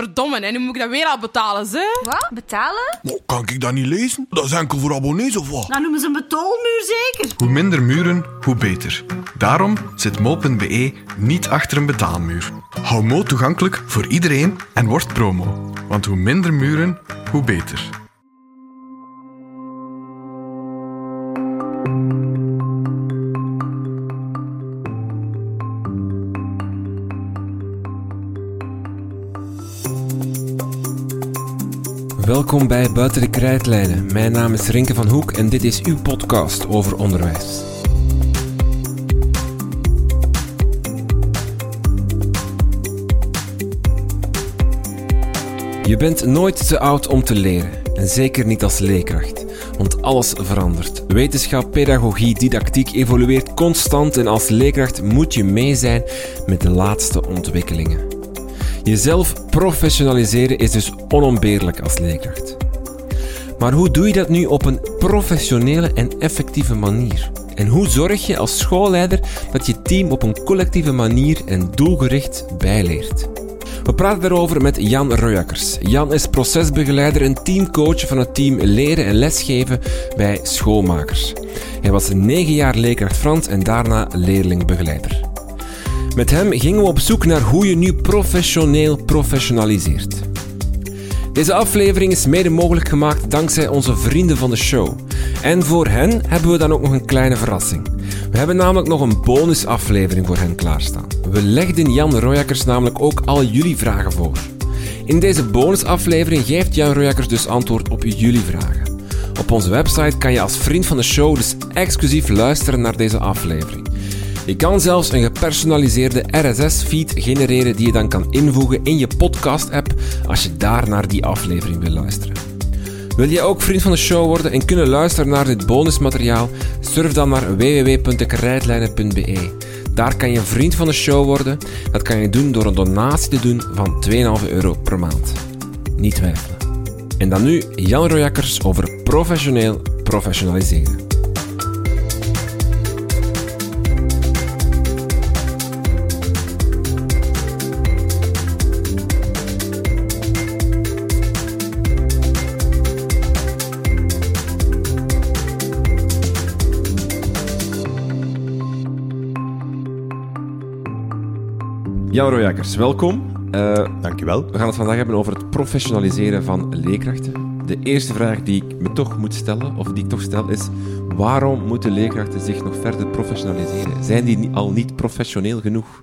Verdomme, en nu moet ik dat weer al betalen, ze? Wat? Betalen? Maar kan ik dat niet lezen? Dat is enkel voor abonnees of wat? Dan noemen ze een betaalmuur zeker. Hoe minder muren, hoe beter. Daarom zit mo.be niet achter een betaalmuur. Hou Mo toegankelijk voor iedereen en word promo. Want hoe minder muren, hoe beter. Welkom bij Buiten de Krijtlijnen. Mijn naam is Rinke van Hoek en dit is uw podcast over onderwijs. Je bent nooit te oud om te leren. En zeker niet als leerkracht. Want alles verandert. Wetenschap, pedagogie, didactiek evolueert constant en als leerkracht moet je mee zijn met de laatste ontwikkelingen. Jezelf professionaliseren is dus onontbeerlijk als leerkracht. Maar hoe doe je dat nu op een professionele en effectieve manier? En hoe zorg je als schoolleider dat je team op een collectieve manier en doelgericht bijleert? We praten daarover met Jan Royakkers. Jan is procesbegeleider en teamcoach van het team Leren en Lesgeven bij Schoolmakers. Hij was negen jaar leerkracht Frans en daarna leerlingbegeleider. Met hem gingen we op zoek naar hoe je nu professioneel professionaliseert. Deze aflevering is mede mogelijk gemaakt dankzij onze vrienden van de show. En voor hen hebben we dan ook nog een kleine verrassing. We hebben namelijk nog een bonusaflevering voor hen klaarstaan. We legden Jan Royakkers namelijk ook al jullie vragen voor. In deze bonusaflevering geeft Jan Royakkers dus antwoord op jullie vragen. Op onze website kan je als vriend van de show dus exclusief luisteren naar deze aflevering. Je kan zelfs een gepersonaliseerde RSS-feed genereren die je dan kan invoegen in je podcast-app als je daar naar die aflevering wil luisteren. Wil je ook vriend van de show worden en kunnen luisteren naar dit bonusmateriaal? Surf dan naar www.dekrijtlijnen.be. Daar kan je vriend van de show worden. Dat kan je doen door een donatie te doen van 2,5 euro per maand. Niet twijfelen. En dan nu Jan Royakkers over professioneel professionaliseren. Jan Royakkers, welkom. Uh, Dankjewel. We gaan het vandaag hebben over het professionaliseren van leerkrachten. De eerste vraag die ik me toch moet stellen, of die ik toch stel, is waarom moeten leerkrachten zich nog verder professionaliseren? Zijn die al niet professioneel genoeg?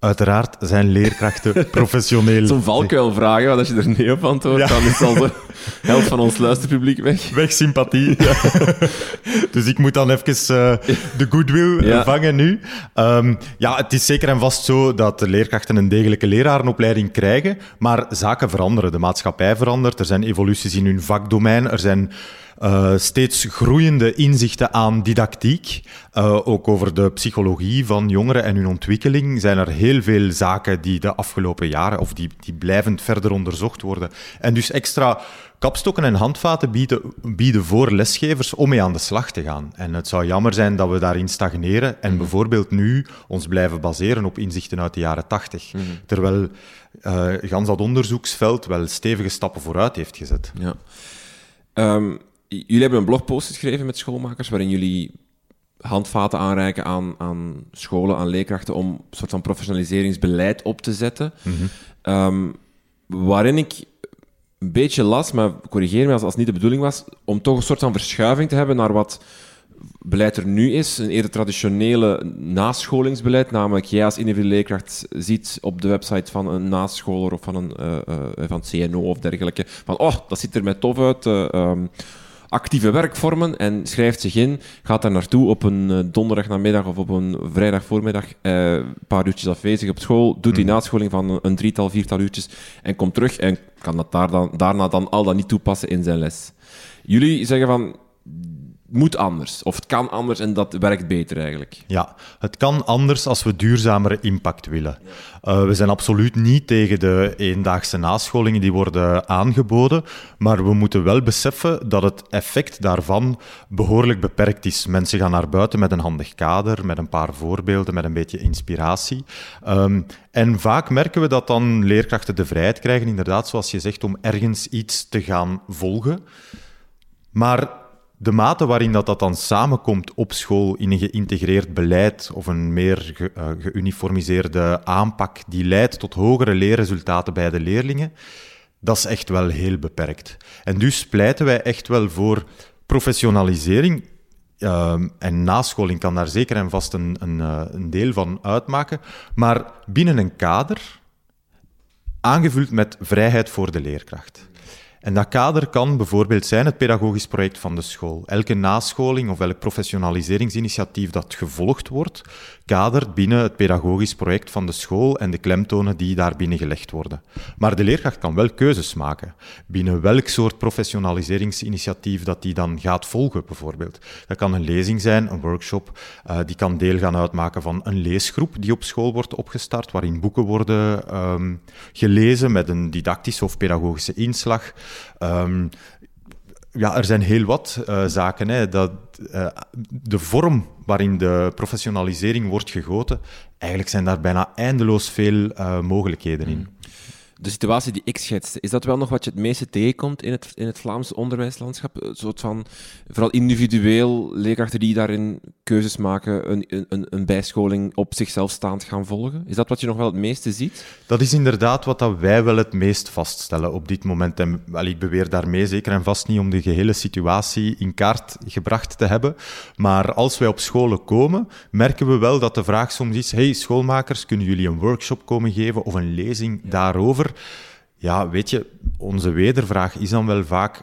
Uiteraard zijn leerkrachten professioneel. Zo'n valkuilvraag, want als je er nee op antwoordt, dan is al de helft van ons luisterpubliek weg. Weg sympathie. Ja. dus ik moet dan even uh, de goodwill ja. vangen nu. Um, ja, het is zeker en vast zo dat de leerkrachten een degelijke lerarenopleiding krijgen, maar zaken veranderen. De maatschappij verandert, er zijn evoluties in hun vakdomein, er zijn uh, steeds groeiende inzichten aan didactiek. Uh, ook over de psychologie van jongeren en hun ontwikkeling zijn er heel veel zaken die de afgelopen jaren, of die, die blijvend verder onderzocht worden. En dus extra kapstokken en handvaten bieden, bieden voor lesgevers om mee aan de slag te gaan. En het zou jammer zijn dat we daarin stagneren en bijvoorbeeld nu ons blijven baseren op inzichten uit de jaren tachtig. Mm -hmm. Terwijl uh, gans dat onderzoeksveld wel stevige stappen vooruit heeft gezet. Ja. Um, jullie hebben een blogpost geschreven met schoolmakers waarin jullie handvaten aanreiken aan, aan scholen, aan leerkrachten om een soort van professionaliseringsbeleid op te zetten. Mm -hmm. um, waarin ik een beetje las, maar corrigeer me als, als het niet de bedoeling was, om toch een soort van verschuiving te hebben naar wat beleid er nu is. Een eerder traditionele nascholingsbeleid, namelijk jij als individuele leerkracht ziet op de website van een nascholer of van een uh, uh, van CNO of dergelijke, van oh, dat ziet er mij tof uit, uh, um, actieve werkvormen en schrijft zich in, gaat daar naartoe op een uh, donderdagnamiddag of op een vrijdagvoormiddag, uh, een paar uurtjes afwezig op school, doet die mm. nascholing van een drietal, viertal uurtjes en komt terug en kan dat daar dan, daarna dan al dat niet toepassen in zijn les. Jullie zeggen van, moet anders, of het kan anders en dat werkt beter eigenlijk. Ja, het kan anders als we duurzamere impact willen. Uh, we zijn absoluut niet tegen de eendaagse nascholingen die worden aangeboden, maar we moeten wel beseffen dat het effect daarvan behoorlijk beperkt is. Mensen gaan naar buiten met een handig kader, met een paar voorbeelden, met een beetje inspiratie. Um, en vaak merken we dat dan leerkrachten de vrijheid krijgen, inderdaad, zoals je zegt, om ergens iets te gaan volgen. Maar de mate waarin dat, dat dan samenkomt op school in een geïntegreerd beleid of een meer ge, uh, geuniformiseerde aanpak die leidt tot hogere leerresultaten bij de leerlingen, dat is echt wel heel beperkt. En dus pleiten wij echt wel voor professionalisering. Uh, en nascholing kan daar zeker en vast een, uh, een deel van uitmaken, maar binnen een kader, aangevuld met vrijheid voor de leerkracht. En dat kader kan bijvoorbeeld zijn het pedagogisch project van de school. Elke nascholing of elk professionaliseringsinitiatief dat gevolgd wordt, kadert binnen het pedagogisch project van de school en de klemtonen die daar binnen gelegd worden. Maar de leerkracht kan wel keuzes maken binnen welk soort professionaliseringsinitiatief dat die dan gaat volgen, bijvoorbeeld. Dat kan een lezing zijn, een workshop, uh, die kan deel gaan uitmaken van een leesgroep die op school wordt opgestart, waarin boeken worden um, gelezen met een didactische of pedagogische inslag. Um, ja, er zijn heel wat uh, zaken. Hè, dat, uh, de vorm waarin de professionalisering wordt gegoten, eigenlijk zijn daar bijna eindeloos veel uh, mogelijkheden in. De situatie die ik schetste, is dat wel nog wat je het meeste tegenkomt in het, in het Vlaamse onderwijslandschap? Een soort van, vooral individueel, leerkrachten die daarin keuzes maken, een, een, een bijscholing op zichzelf staand gaan volgen? Is dat wat je nog wel het meeste ziet? Dat is inderdaad wat dat wij wel het meest vaststellen op dit moment. En wel, ik beweer daarmee zeker en vast niet om de gehele situatie in kaart gebracht te hebben. Maar als wij op scholen komen, merken we wel dat de vraag soms is, hey schoolmakers, kunnen jullie een workshop komen geven of een lezing ja. daarover? Ja, weet je, onze wedervraag is dan wel vaak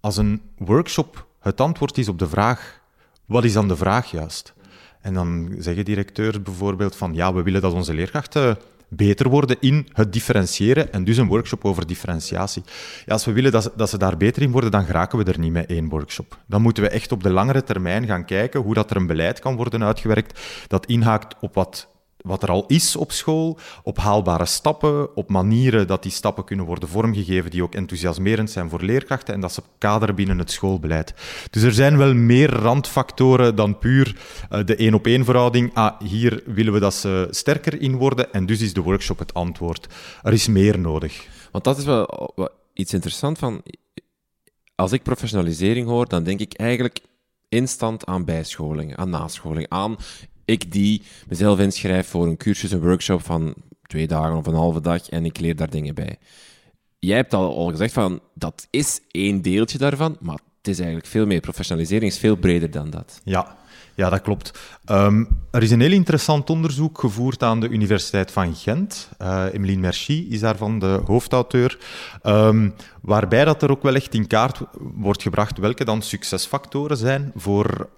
als een workshop het antwoord is op de vraag, wat is dan de vraag juist? En dan zeggen directeurs bijvoorbeeld van ja, we willen dat onze leerkrachten beter worden in het differentiëren en dus een workshop over differentiatie. Ja, als we willen dat ze, dat ze daar beter in worden, dan geraken we er niet met één workshop. Dan moeten we echt op de langere termijn gaan kijken hoe dat er een beleid kan worden uitgewerkt dat inhaakt op wat wat er al is op school, op haalbare stappen, op manieren dat die stappen kunnen worden vormgegeven die ook enthousiasmerend zijn voor leerkrachten en dat ze kaderen binnen het schoolbeleid. Dus er zijn wel meer randfactoren dan puur uh, de één-op-één verhouding. Ah, hier willen we dat ze sterker in worden en dus is de workshop het antwoord. Er is meer nodig. Want dat is wel iets interessants van... Als ik professionalisering hoor, dan denk ik eigenlijk instant aan bijscholing, aan nascholing, aan ik die mezelf inschrijf voor een cursus, een workshop van twee dagen of een halve dag en ik leer daar dingen bij. Jij hebt al, al gezegd van dat is één deeltje daarvan, maar het is eigenlijk veel meer. Professionalisering is veel breder dan dat. Ja, ja, dat klopt. Um, er is een heel interessant onderzoek gevoerd aan de Universiteit van Gent. Uh, Emeline Merci is daarvan de hoofdauteur. Um, waarbij dat er ook wel echt in kaart wordt gebracht welke dan succesfactoren zijn voor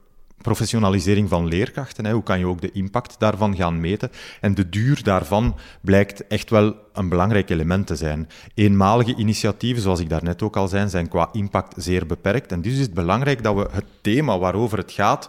professionalisering van leerkrachten. Hè. Hoe kan je ook de impact daarvan gaan meten? En de duur daarvan blijkt echt wel een belangrijk element te zijn. Eenmalige initiatieven, zoals ik daarnet ook al zei, zijn qua impact zeer beperkt. En dus is het belangrijk dat we het thema waarover het gaat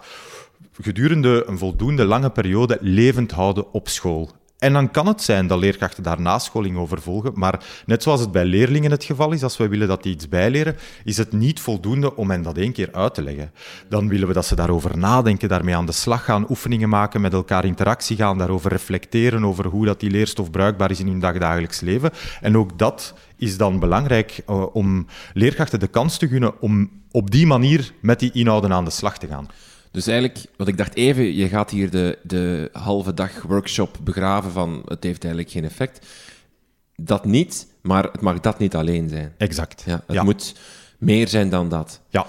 gedurende een voldoende lange periode levend houden op school. En dan kan het zijn dat leerkrachten daar nascholing over volgen, maar net zoals het bij leerlingen het geval is, als wij willen dat die iets bijleren, is het niet voldoende om hen dat één keer uit te leggen. Dan willen we dat ze daarover nadenken, daarmee aan de slag gaan, oefeningen maken, met elkaar interactie gaan, daarover reflecteren, over hoe dat die leerstof bruikbaar is in hun dagdagelijks leven. En ook dat is dan belangrijk uh, om leerkrachten de kans te gunnen om op die manier met die inhouden aan de slag te gaan. Dus eigenlijk, wat ik dacht even, je gaat hier de, de halve dag workshop begraven van het heeft eigenlijk geen effect. Dat niet, maar het mag dat niet alleen zijn. Exact. Ja, het ja. moet meer zijn dan dat. Ja.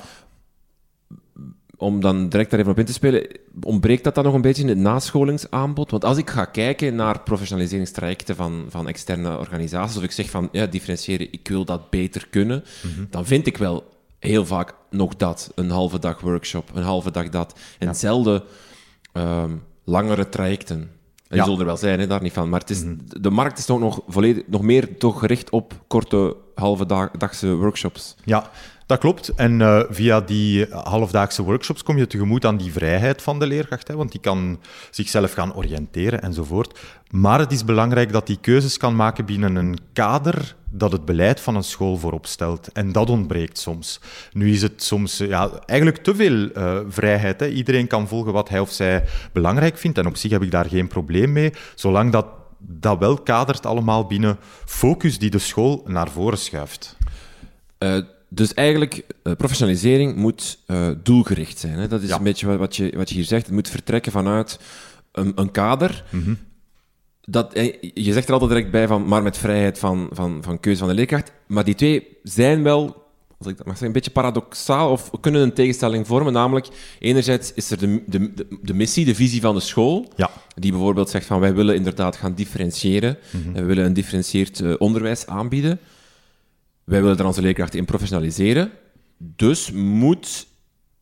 Om dan direct daar even op in te spelen, ontbreekt dat dan nog een beetje in het nascholingsaanbod? Want als ik ga kijken naar professionaliseringstrajecten van, van externe organisaties, of ik zeg van ja, differentiëren, ik wil dat beter kunnen, mm -hmm. dan vind ik wel heel vaak nog dat. Een halve dag workshop, een halve dag dat. En ja. zelden um, langere trajecten. En ja. zullen er wel zijn, hè, daar niet van. Maar het is, mm -hmm. de markt is toch nog, volledig, nog meer toch gericht op korte halve dag, dagse workshops. Ja, dat klopt. En uh, via die halfdaagse workshops kom je tegemoet aan die vrijheid van de leerkracht, hè, want die kan zichzelf gaan oriënteren enzovoort. Maar het is belangrijk dat die keuzes kan maken binnen een kader dat het beleid van een school voorop stelt. En dat ontbreekt soms. Nu is het soms ja, eigenlijk te veel vrijheid. Hè. Iedereen kan volgen wat hij of zij belangrijk vindt. En op zich heb ik daar geen probleem mee, zolang dat dat wel kadert allemaal binnen focus die de school naar voren schuift. Dus eigenlijk, uh, professionalisering moet uh, doelgericht zijn. Hè? Dat is een beetje wat je, wat je hier zegt. Het moet vertrekken vanuit een, een kader. Mm -hmm. dat, je zegt er altijd direct bij van, maar met vrijheid van, van, van keuze van de leerkracht. Maar die twee zijn wel als ik dat mag zeggen, een beetje paradoxaal of kunnen een tegenstelling vormen. Namelijk, enerzijds is er de, de, de, missie, de visie van de school, ja. die bijvoorbeeld zegt van wij willen inderdaad gaan differentiëren mm -hmm. en we willen een differentieerd onderwijs aanbieden. Wij willen onze leerkrachten in professionaliseren. Dus moet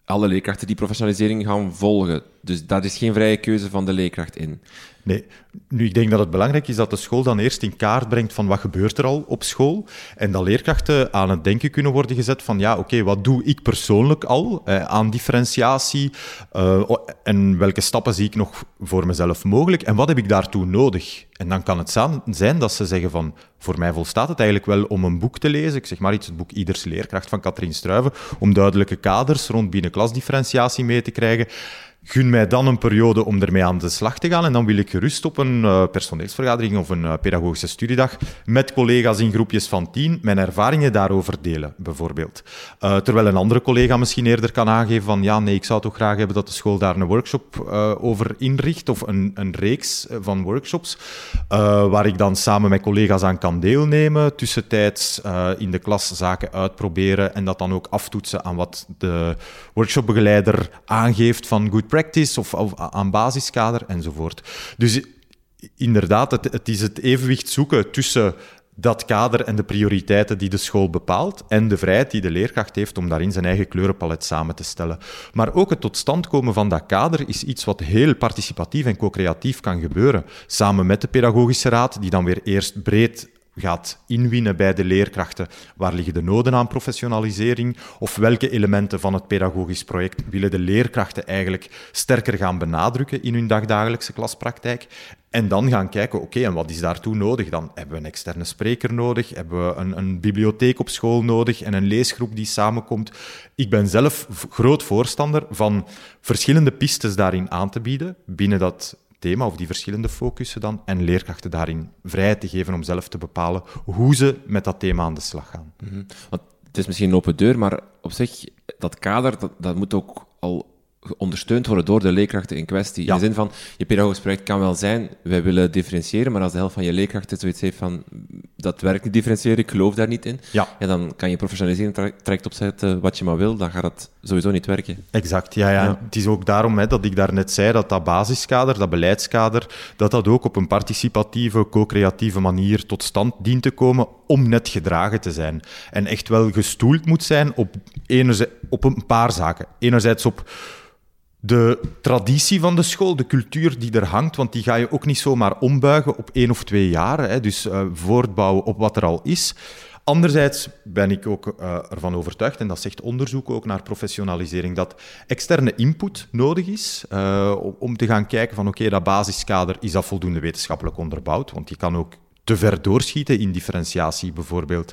alle leerkrachten die professionalisering gaan volgen. Dus daar is geen vrije keuze van de leerkracht in. Nee, nu ik denk dat het belangrijk is dat de school dan eerst in kaart brengt van wat gebeurt er al op school en dat leerkrachten aan het denken kunnen worden gezet van ja, oké, wat doe ik persoonlijk al eh, aan differentiatie uh, en welke stappen zie ik nog voor mezelf mogelijk en wat heb ik daartoe nodig? En dan kan het zijn dat ze zeggen van voor mij volstaat het eigenlijk wel om een boek te lezen, ik zeg maar iets, het boek Ieders leerkracht van Katrien Struiven, om duidelijke kaders rond binnenklasdifferentiatie mee te krijgen gun mij dan een periode om ermee aan de slag te gaan. En dan wil ik gerust op een uh, personeelsvergadering of een uh, pedagogische studiedag met collega's in groepjes van tien mijn ervaringen daarover delen, bijvoorbeeld. Uh, terwijl een andere collega misschien eerder kan aangeven van ja, nee, ik zou toch graag hebben dat de school daar een workshop over inricht of een, een reeks van workshops waar ik dan samen met collega's aan kan deelnemen, tussentijds in de klas zaken uitproberen en dat dan ook aftoetsen aan wat de workshopbegeleider aangeeft van good practice of, aan basiskader enzovoort. Dus inderdaad, het, het is het evenwicht zoeken tussen dat kader en de prioriteiten die de school bepaalt en de vrijheid die de leerkracht heeft om daarin zijn eigen kleurenpalet samen te stellen. Maar ook het tot stand komen van dat kader is iets wat heel participatief en co-creatief kan gebeuren. Samen met de pedagogische raad, die dan weer eerst breed gaat inwinnen bij de leerkrachten. Waar liggen de noden aan professionalisering? Of welke elementen van het pedagogisch project willen de leerkrachten eigenlijk sterker gaan benadrukken in hun dagdagelijkse klaspraktijk? En dan gaan kijken, oké, en wat is daartoe nodig? Dan hebben we een externe spreker nodig, hebben we een, een, bibliotheek op school nodig en een leesgroep die samenkomt. Ik ben zelf groot voorstander van verschillende pistes daarin aan te bieden binnen dat thema of die verschillende focussen dan en leerkrachten daarin vrijheid te geven om zelf te bepalen hoe ze met dat thema aan de slag gaan. -hmm. Want het is misschien een open deur, maar op zich, dat kader, dat, dat moet ook al ondersteund worden door de leerkrachten in kwestie. In de zin van, je pedagogisch project kan wel zijn, wij willen differentiëren, maar als de helft van je leerkrachten zoiets heeft van, dat werkt niet differentiëren, ik geloof daar niet in, ja. ja dan kan je professionalisering traject opzetten wat je maar wil, dan gaat dat sowieso niet werken. Exact, ja. ja. ja. Het is ook daarom hè, dat ik daarnet zei dat dat basiskader, dat beleidskader, dat dat ook op een participatieve, co-creatieve manier tot stand dient te komen om net gedragen te zijn. En echt wel gestoeld moet zijn op, op een paar zaken. Enerzijds op de traditie van de school, de cultuur die er hangt, want die ga je ook niet zomaar ombuigen op één of twee jaar. Hè, dus uh, voortbouwen op wat er al is. Anderzijds ben ik ook uh, ervan overtuigd, en dat zegt onderzoek ook naar professionalisering, dat externe input nodig is uh, om te gaan kijken van oké, dat basiskader, is dat voldoende wetenschappelijk onderbouwd? Want je kan ook te ver doorschieten in differentiatie bijvoorbeeld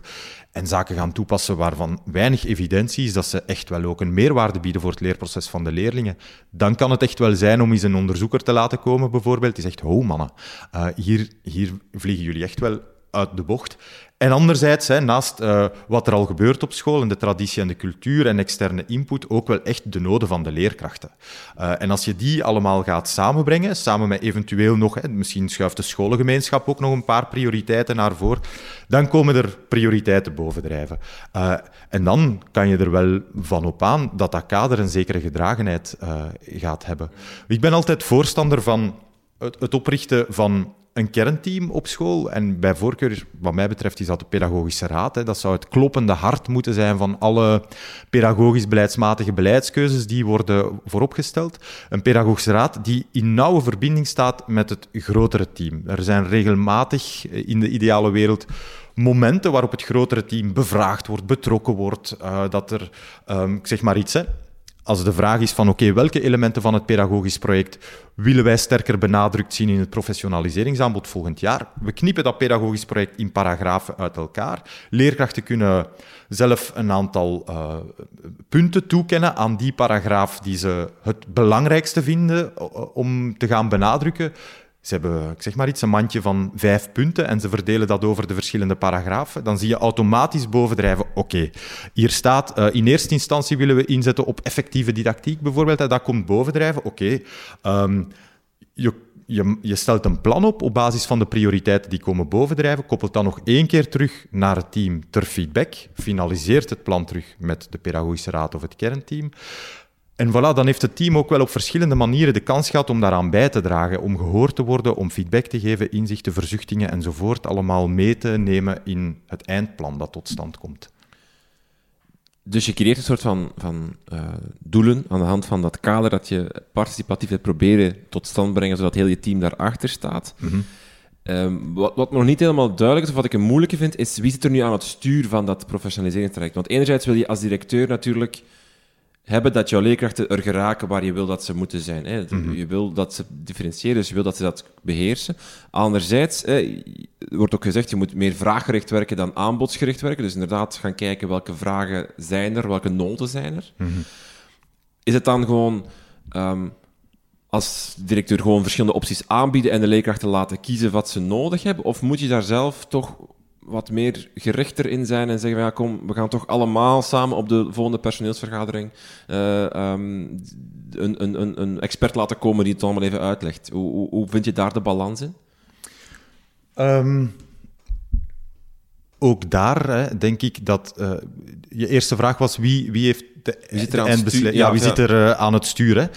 en zaken gaan toepassen waarvan weinig evidentie is dat ze echt wel ook een meerwaarde bieden voor het leerproces van de leerlingen, dan kan het echt wel zijn om eens een onderzoeker te laten komen bijvoorbeeld, die zegt, oh mannen, uh, hier, hier vliegen jullie echt wel uit de bocht. En anderzijds, hè, naast uh, wat er al gebeurt op school en de traditie en de cultuur en externe input, ook wel echt de noden van de leerkrachten. Uh, en als je die allemaal gaat samenbrengen, samen met eventueel nog, hè, misschien schuift de scholengemeenschap ook nog een paar prioriteiten naar voren, dan komen er prioriteiten bovendrijven. Uh, en dan kan je er wel van op aan dat dat kader een zekere gedragenheid gaat hebben. Ik ben altijd voorstander van het oprichten van een kernteam op school. En bij voorkeur, wat mij betreft, is dat de pedagogische raad. Hè. Dat zou het kloppende hart moeten zijn van alle pedagogisch-beleidsmatige beleidskeuzes die worden vooropgesteld. Een pedagogische raad die in nauwe verbinding staat met het grotere team. Er zijn regelmatig in de ideale wereld momenten waarop het grotere team bevraagd wordt, betrokken wordt, uh, dat er, um, ik zeg maar iets, hè, als de vraag is van oké, welke elementen van het pedagogisch project willen wij sterker benadrukt zien in het professionaliseringsaanbod volgend jaar? We knippen dat pedagogisch project in paragrafen uit elkaar. Leerkrachten kunnen zelf een aantal uh, punten toekennen aan die paragraaf die ze het belangrijkste vinden om te gaan benadrukken. Ze hebben, ik zeg maar iets, een mandje van vijf punten en ze verdelen dat over de verschillende paragrafen. Dan zie je automatisch bovendrijven, oké, hier staat, uh, in eerste instantie willen we inzetten op effectieve didactiek bijvoorbeeld, en dat komt bovendrijven, oké. Um, je, je, je, stelt een plan op op basis van de prioriteiten die komen bovendrijven, koppelt dan nog één keer terug naar het team ter feedback, finaliseert het plan terug met de pedagogische raad of het kernteam. En voilà, dan heeft het team ook wel op verschillende manieren de kans gehad om daaraan bij te dragen, om gehoord te worden, om feedback te geven, inzichten, verzuchtingen enzovoort, allemaal mee te nemen in het eindplan dat tot stand komt. Dus je creëert een soort van, van uh, doelen aan de hand van dat kader dat je participatief hebt proberen tot stand brengen, zodat heel je team daarachter staat. Mm -hmm. um, wat, wat me nog niet helemaal duidelijk is, of wat ik een moeilijke vind, is wie zit er nu aan het stuur van dat professionaliseringstraject? Want enerzijds wil je als directeur natuurlijk hebben dat jouw leerkrachten er geraken waar je wil dat ze moeten zijn. Hè. Mhm. Je wil dat ze differentiëren, dus je wil dat ze dat beheersen. Anderzijds hè, wordt ook gezegd, je moet meer vraaggericht werken dan aanbodsgericht werken. Dus inderdaad gaan kijken welke vragen zijn er, welke noten zijn er. Mm Is het dan gewoon um, als directeur gewoon verschillende opties aanbieden en de leerkrachten laten kiezen wat ze nodig hebben? Of moet je daar zelf toch wat meer gerichter in zijn en zeggen: ja, kom, we gaan toch allemaal samen op de volgende personeelsvergadering uh, um, een, een, een, expert laten komen die het allemaal even uitlegt. Hoe, hoe, hoe vind je daar de balans in? Um, ook daar hè, denk ik dat uh, je eerste vraag was: wie, wie heeft de, wie zit er aan, het ja, ja, wie ja. zit er uh, aan het sturen?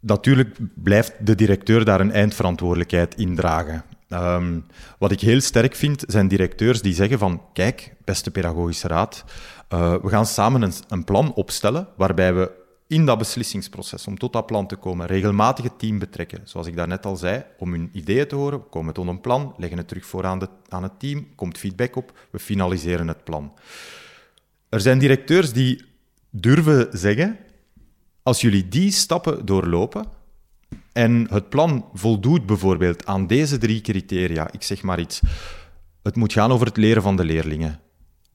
Natuurlijk blijft de directeur daar een eindverantwoordelijkheid in dragen. Um, wat ik heel sterk vind, zijn directeurs die zeggen van, kijk, beste pedagogische raad, uh, we gaan samen een, een, plan opstellen waarbij we in dat beslissingsproces, om tot dat plan te komen, regelmatig het team betrekken. Zoals ik daarnet al zei, om hun ideeën te horen, we komen tot een plan, leggen het terug voor aan, de, aan het team, komt feedback op, we finaliseren het plan. Er zijn directeurs die durven zeggen, als jullie die stappen doorlopen, en het plan voldoet bijvoorbeeld aan deze drie criteria. Ik zeg maar iets. Het moet gaan over het leren van de leerlingen.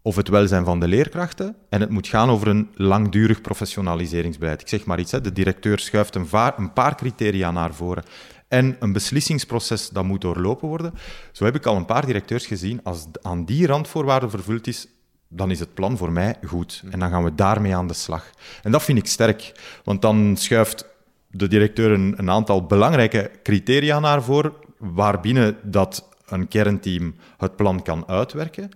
Of het welzijn van de leerkrachten. En het moet gaan over een langdurig professionaliseringsbeleid. Ik zeg maar iets. Hè. De directeur schuift een, een paar criteria naar voren. En een beslissingsproces dat moet doorlopen worden. Zo heb ik al een paar directeurs gezien. Als aan die randvoorwaarden vervuld is, dan is het plan voor mij goed. En dan gaan we daarmee aan de slag. En dat vind ik sterk. Want dan schuift de directeur een, een aantal belangrijke criteria naar voren, waarbinnen dat een kernteam het plan kan uitwerken.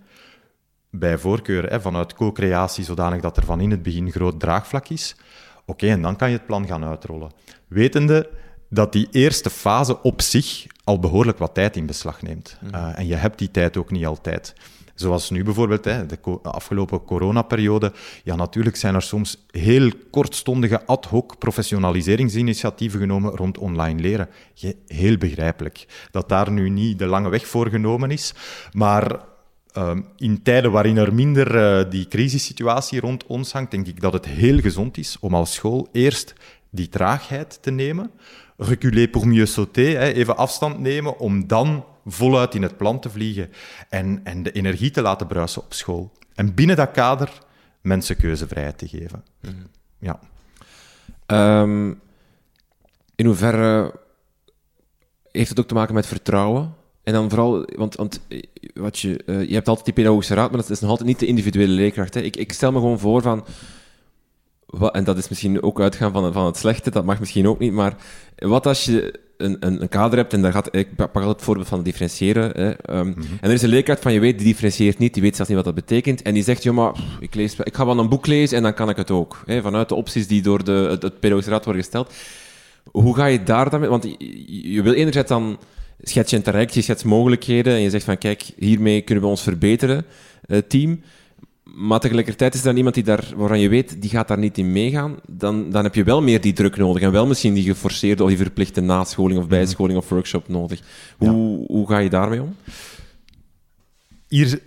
Bij voorkeur hè, vanuit co-creatie, zodanig dat er van in het begin groot draagvlak is. Oké, en dan kan je het plan gaan uitrollen. Wetende dat die eerste fase op zich al behoorlijk wat tijd in beslag neemt. Uh, en je hebt die tijd ook niet altijd. Zoals nu bijvoorbeeld, hè, de afgelopen coronaperiode. Ja, natuurlijk zijn er soms heel kortstondige ad hoc professionaliseringsinitiatieven genomen rond online leren. Heel begrijpelijk dat daar nu niet de lange weg voor genomen is. Maar uh, in tijden waarin er minder uh, die crisissituatie rond ons hangt, denk ik dat het heel gezond is om als school eerst die traagheid te nemen. Reculer pour mieux sauter, hè, even afstand nemen, om dan voluit in het plan te vliegen en, en de energie te laten bruisen op school. En binnen dat kader mensen keuzevrijheid te geven. Mm -hmm. Ja. Um, in hoeverre heeft het ook te maken met vertrouwen? En dan vooral, want, want wat je, uh, je hebt altijd die pedagogische raad, maar dat is nog altijd niet de individuele leerkracht. Hè. Ik, ik stel me gewoon voor van, wat, en dat is misschien ook uitgaan van, van het slechte, dat mag misschien ook niet, maar wat als je een, een, een kader hebt, en daar gaat, ik pak altijd het voorbeeld van differentiëren. Hè, um, mm -hmm. En er is een leerkracht van je weet, die differentieert niet, die weet zelfs niet wat dat betekent. En die zegt, joh, maar ik, lees, ik ga wel een boek lezen en dan kan ik het ook. Hè, vanuit de opties die door de, het, het pedagogische raad worden gesteld. Hoe ga je daar dan mee? Want je, je wil enerzijds dan schets je een traject, je schets mogelijkheden en je zegt van kijk, hiermee kunnen we ons verbeteren, uh, team. Maar tegelijkertijd is er dan iemand die daar, waarvan je weet, die gaat daar niet in meegaan. Dan, dan heb je wel meer die druk nodig. En wel misschien die geforceerde of die verplichte nascholing of bijscholing of workshop nodig. Hoe, ja. hoe ga je daarmee om? hier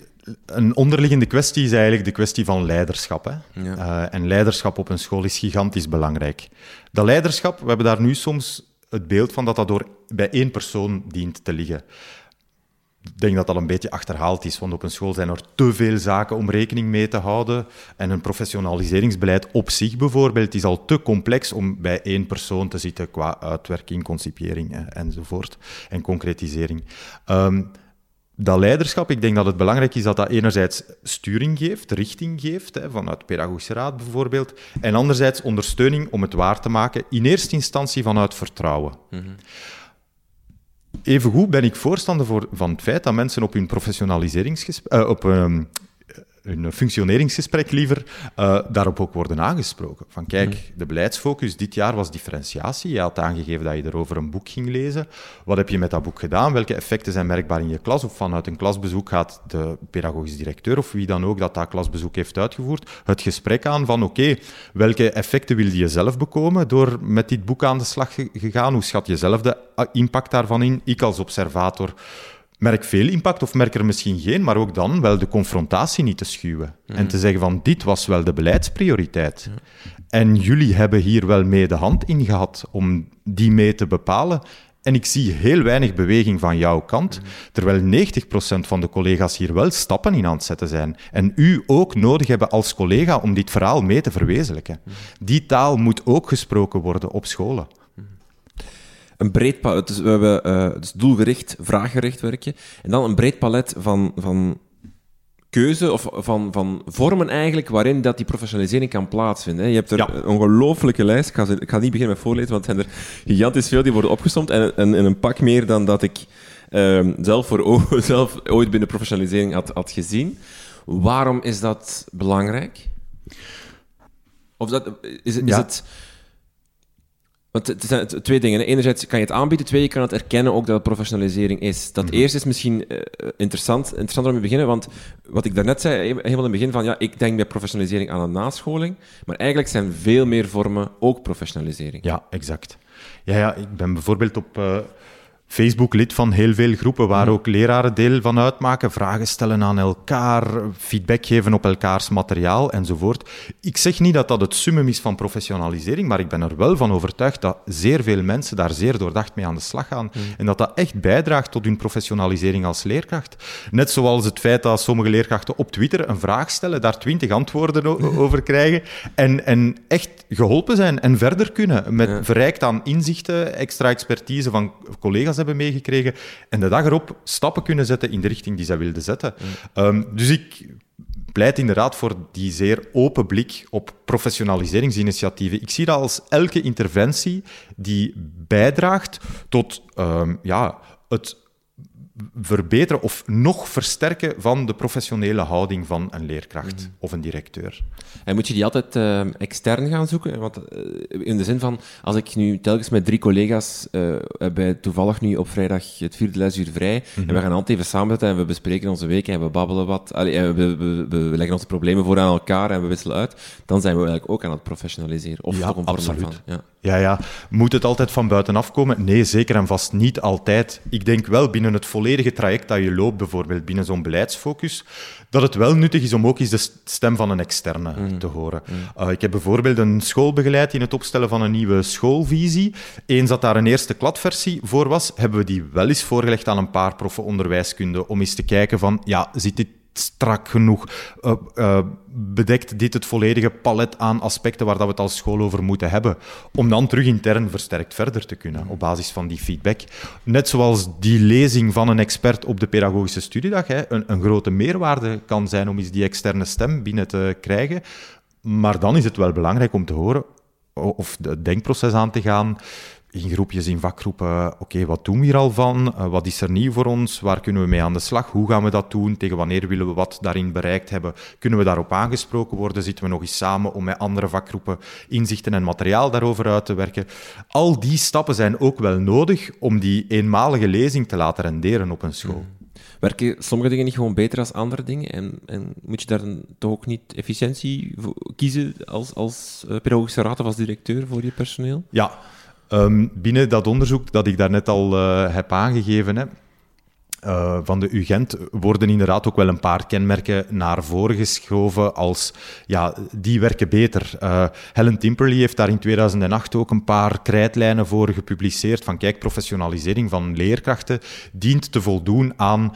een onderliggende kwestie is eigenlijk de kwestie van leiderschap. Hè? Ja. Eh, en leiderschap op een school is gigantisch belangrijk. Dat leiderschap, we hebben daar nu soms het beeld van dat dat door, bij één persoon dient te liggen. Denk dat dat een beetje achterhaald is, want op een school zijn er te veel zaken om rekening mee te houden. En een professionaliseringsbeleid op zich bijvoorbeeld is al te complex om bij één persoon te zitten qua uitwerking, concipiëring enzovoort. En concretisering. Ehm, dat leiderschap, ik denk dat het belangrijk is dat dat enerzijds sturing geeft, richting geeft, hè, vanuit pedagogische raad bijvoorbeeld, en anderzijds ondersteuning om het waar te maken, in eerste instantie vanuit vertrouwen. Evengoed ben ik voorstander voor, van het feit dat mensen op hun professionaliseringsgesprek, eh, op ehm, hun functioneringsgesprek liever, eh, daarop ook worden aangesproken. Van kijk, de beleidsfocus dit jaar was differentiatie. Je had aangegeven dat je erover een boek ging lezen. Wat heb je met dat boek gedaan? Welke effecten zijn merkbaar in je klas? Of vanuit een klasbezoek gaat de pedagogisch directeur of wie dan ook dat dat klasbezoek heeft uitgevoerd, het gesprek aan van oké, welke effecten wil je zelf bekomen door met dit boek aan de slag ge- gegaan? Hoe schat je zelf de ah, impact daarvan in? Ik als observator merk veel impact of merk er misschien geen, maar ook dan wel de confrontatie niet te schuwen. En te zeggen van dit was wel de beleidsprioriteit. En jullie hebben hier wel mee de hand in gehad om die mee te bepalen. En ik zie heel weinig beweging van jouw kant, terwijl 90% van de collega's hier wel stappen in aan het zetten zijn. En u ook nodig hebben als collega om dit verhaal mee te verwezenlijken. Die taal moet ook gesproken worden op scholen. Een breed palet, dus we hebben eh, dus doelgericht, vraaggericht werken. En dan een breed palet van, van keuze of van, van vormen eigenlijk waarin dat die professionalisering kan plaatsvinden. hè. Je hebt er Ja. een ongelooflijke lijst. Ik ga, ik ga niet beginnen met voorlezen, want het zijn er gigantisch veel die worden opgesomd. En, en, en een pak meer dan dat ik ehm, zelf, voor, o- zelf ooit binnen professionalisering had, had gezien. Waarom is dat belangrijk? Of dat, is, is Ja. het... Want het zijn twee dingen. Enerzijds kan je het aanbieden, twee, je kan het erkennen ook dat het professionalisering is. Dat eerste is misschien eh, interessant, interessant om te beginnen, want wat ik daarnet zei, he- helemaal in het begin van, ja, ik denk bij professionalisering aan een nascholing, maar eigenlijk zijn veel meer vormen ook professionalisering. Ja, exact. Ja, ja, ik ben bijvoorbeeld op eh, Facebook lid van heel veel groepen waar ook leraren deel van uitmaken, vragen stellen aan elkaar, feedback geven op elkaars materiaal enzovoort. Ik zeg niet dat dat het summum is van professionalisering, maar ik ben er wel van overtuigd dat zeer veel mensen daar zeer doordacht mee aan de slag gaan en dat dat echt bijdraagt tot hun professionalisering als leerkracht. Net zoals het feit dat sommige leerkrachten op Twitter een vraag stellen, daar twintig antwoorden over krijgen en, en echt geholpen zijn en verder kunnen met verrijkt aan inzichten, extra expertise van collega's hebben meegekregen en de dag erop stappen kunnen zetten in de richting die zij wilden zetten. Ehm, dus ik pleit inderdaad voor die zeer open blik op professionaliseringsinitiatieven. Ik zie dat als elke interventie die bijdraagt tot ehm, ja, het verbeteren of nog versterken van de professionele houding van een leerkracht of een directeur. En moet je die altijd eh, extern gaan zoeken? Want eh, in de zin van, als ik nu telkens met drie collega's eh, bij toevallig nu op vrijdag het vierde lesuur vrij, en we gaan altijd even samen zitten en we bespreken onze week en we babbelen wat, allee, en we, we, we, we leggen onze problemen voor aan elkaar en we wisselen uit, dan zijn we eigenlijk ook aan het professionaliseren. Of Ja, toch een vorm absoluut. Ja. Ja, ja. Moet het altijd van buitenaf komen? Nee, zeker en vast niet altijd. Ik denk wel binnen het volledige traject dat je loopt, bijvoorbeeld binnen zo'n beleidsfocus, dat het wel nuttig is om ook eens de stem van een externe te horen. Uh, ik heb bijvoorbeeld een school begeleid in het opstellen van een nieuwe schoolvisie. Eens dat daar een eerste kladversie voor was, hebben we die wel eens voorgelegd aan een paar proffen onderwijskunde om eens te kijken van, ja, zit dit strak genoeg? Uh, bedekt dit het volledige palet aan aspecten waar dat we het als school over moeten hebben? Om dan terug intern versterkt verder te kunnen op basis van die feedback. Net zoals die lezing van een expert op de pedagogische studiedag hè, een, een grote meerwaarde kan zijn om eens die externe stem binnen te krijgen. Maar dan is het wel belangrijk om te horen of het denkproces aan te gaan in groepjes, in vakgroepen, oké, wat doen we hier al van? Uh, wat is er nieuw voor ons? Waar kunnen we mee aan de slag? Hoe gaan we dat doen? Tegen wanneer willen we wat daarin bereikt hebben? Kunnen we daarop aangesproken worden? Zitten we nog eens samen om met andere vakgroepen inzichten en materiaal daarover uit te werken? Al die stappen zijn ook wel nodig om die eenmalige lezing te laten renderen op een school. Mm. Werken sommige dingen niet gewoon beter als andere dingen? En, en moet je daar dan toch ook niet efficiëntie voor kiezen als, als uh, pedagogische raad of als directeur voor je personeel? Ja, Um, binnen dat onderzoek dat ik daarnet al uh, heb aangegeven, hè, uh, van de UGent worden inderdaad ook wel een paar kenmerken naar voren geschoven als ja, die werken beter. Uh, Helen Timperley heeft daar in 2008 ook een paar krijtlijnen voor gepubliceerd van kijk, professionalisering van leerkrachten dient te voldoen aan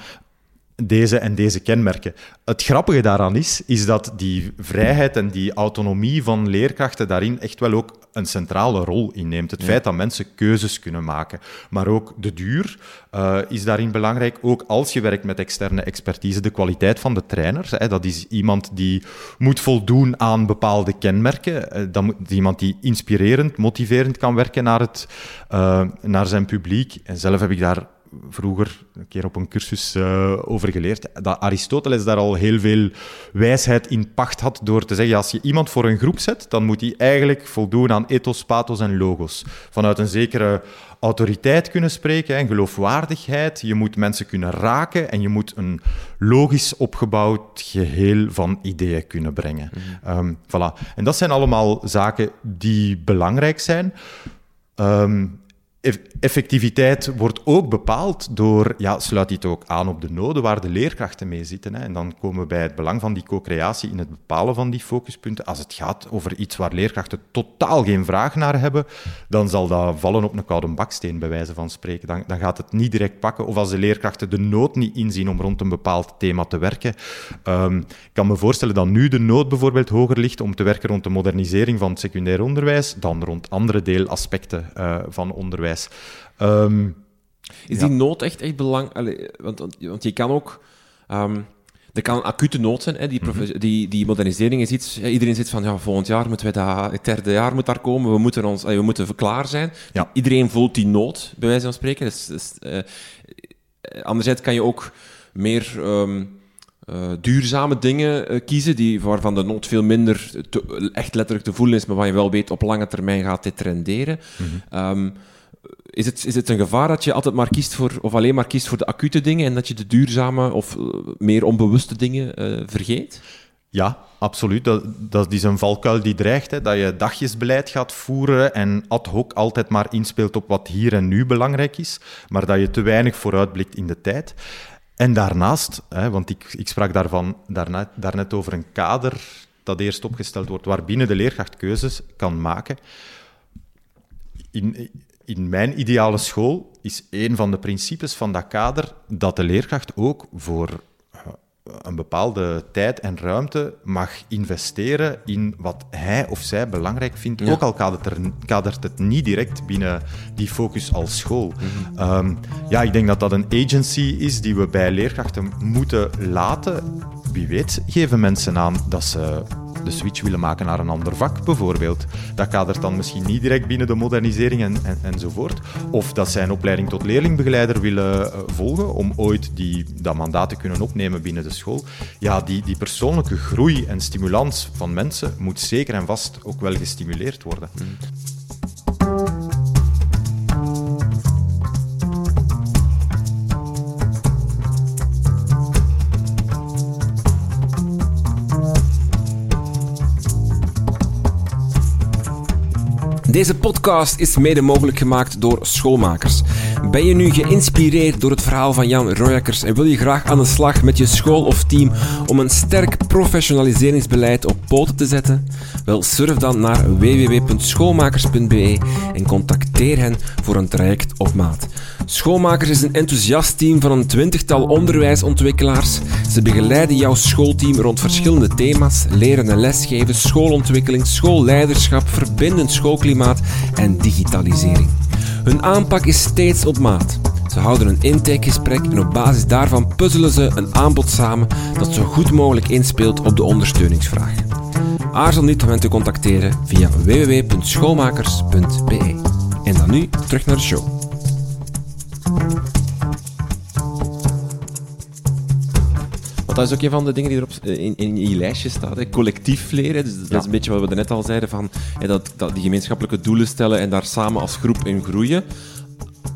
deze en deze kenmerken. Het grappige daaraan is, is dat die vrijheid en die autonomie van leerkrachten daarin echt wel ook een centrale rol inneemt. Het feit dat mensen keuzes kunnen maken. Maar ook de duur uh, is daarin belangrijk. Ook als je werkt met externe expertise, de kwaliteit van de trainers. Hè, dat is iemand die moet voldoen aan bepaalde kenmerken. Uh, dat moet, iemand die inspirerend, motiverend kan werken naar, het, uh, naar zijn publiek. En zelf heb ik daar vroeger een keer op een cursus uh, over geleerd, dat Aristoteles daar al heel veel wijsheid in pacht had door te zeggen, als je iemand voor een groep zet, dan moet hij eigenlijk voldoen aan ethos, pathos en logos. Vanuit een zekere autoriteit kunnen spreken en geloofwaardigheid. Je moet mensen kunnen raken en je moet een logisch opgebouwd geheel van ideeën kunnen brengen. Mm um, voilà. En dat zijn allemaal zaken die belangrijk zijn. Um, effectiviteit wordt ook bepaald door, ja, sluit dit ook aan op de noden waar de leerkrachten mee zitten. Hè. En dan komen we bij het belang van die co-creatie in het bepalen van die focuspunten. Als het gaat over iets waar leerkrachten totaal geen vraag naar hebben, dan zal dat vallen op een koude baksteen, bij wijze van spreken. Dan, dan gaat het niet direct pakken. Of als de leerkrachten de nood niet inzien om rond een bepaald thema te werken. Um, ik kan me voorstellen dat nu de nood bijvoorbeeld hoger ligt om te werken rond de modernisering van het secundair onderwijs dan rond andere deelaspecten uh, van onderwijs. Um, is die nood echt, echt belangrijk? Want, want je kan ook... Um, er kan een acute nood zijn. Hè? Die, mm -hmm. die, die, modernisering is iets... Iedereen zit van, ja, volgend jaar moeten wij dat... Het derde jaar moet daar komen. We moeten, ons, we moeten klaar zijn. Ja. Iedereen voelt die nood, bij wijze van spreken. Dus, dus, uh, anderzijds kan je ook meer... Um, uh, duurzame dingen uh, kiezen, die, waarvan de nood veel minder te, echt letterlijk te voelen is, maar waar je wel weet op lange termijn gaat dit renderen. Mm -hmm. um, is het, is het een gevaar dat je altijd maar kiest voor, of alleen maar kiest voor de acute dingen en dat je de duurzame of meer onbewuste dingen uh, vergeet? Ja, absoluut. Dat, is een valkuil die dreigt. Hè, dat je dagjesbeleid gaat voeren en ad hoc altijd maar inspeelt op wat hier en nu belangrijk is, maar dat je te weinig vooruitblikt in de tijd. En daarnaast, hè, want ik, ik sprak daarvan daarnet, daarnet over een kader dat eerst opgesteld wordt, waarbinnen de leerkracht keuzes kan maken. In, in mijn ideale school is een van de principes van dat kader dat de leerkracht ook voor een bepaalde tijd en ruimte mag investeren in wat hij of zij belangrijk vindt. Ja. Ook al kadert, er, kadert, het niet direct binnen die focus als school. Mm -hmm. um, ja, ik denk dat dat een agency is die we bij leerkrachten moeten laten. Wie weet geven mensen aan dat ze de switch willen maken naar een ander vak, bijvoorbeeld. Dat kadert dan misschien niet direct binnen de modernisering en, en, enzovoort. Of dat zij een opleiding tot leerlingbegeleider willen uh, volgen om ooit die, dat mandaat te kunnen opnemen binnen de school. Ja, die, die persoonlijke groei en stimulans van mensen moet zeker en vast ook wel gestimuleerd worden. Mm. Deze podcast is mede mogelijk gemaakt door schoolmakers. Ben je nu geïnspireerd door het verhaal van Jan Royakkers en wil je graag aan de slag met je school of team om een sterk professionaliseringsbeleid op poten te zetten? Wel, surf dan naar www.schoolmakers.be en contacteer hen voor een traject op maat. Schoolmakers is een enthousiast team van een twintigtal onderwijsontwikkelaars. Ze begeleiden jouw schoolteam rond verschillende thema's: leren en lesgeven, schoolontwikkeling, schoolleiderschap, verbindend schoolklimaat en digitalisering. Hun aanpak is steeds op maat. Ze houden een intakegesprek en op basis daarvan puzzelen ze een aanbod samen dat zo goed mogelijk inspeelt op de ondersteuningsvraag. Aarzel niet om hen te contacteren via www.schoolmakers.be. En dan nu terug naar de show. Want dat is ook een van de dingen die er op, in, in je lijstje staat. Hè. Collectief leren. Dus dat ja. is een beetje wat we net al zeiden. Van, hè, dat, dat die gemeenschappelijke doelen stellen en daar samen als groep in groeien.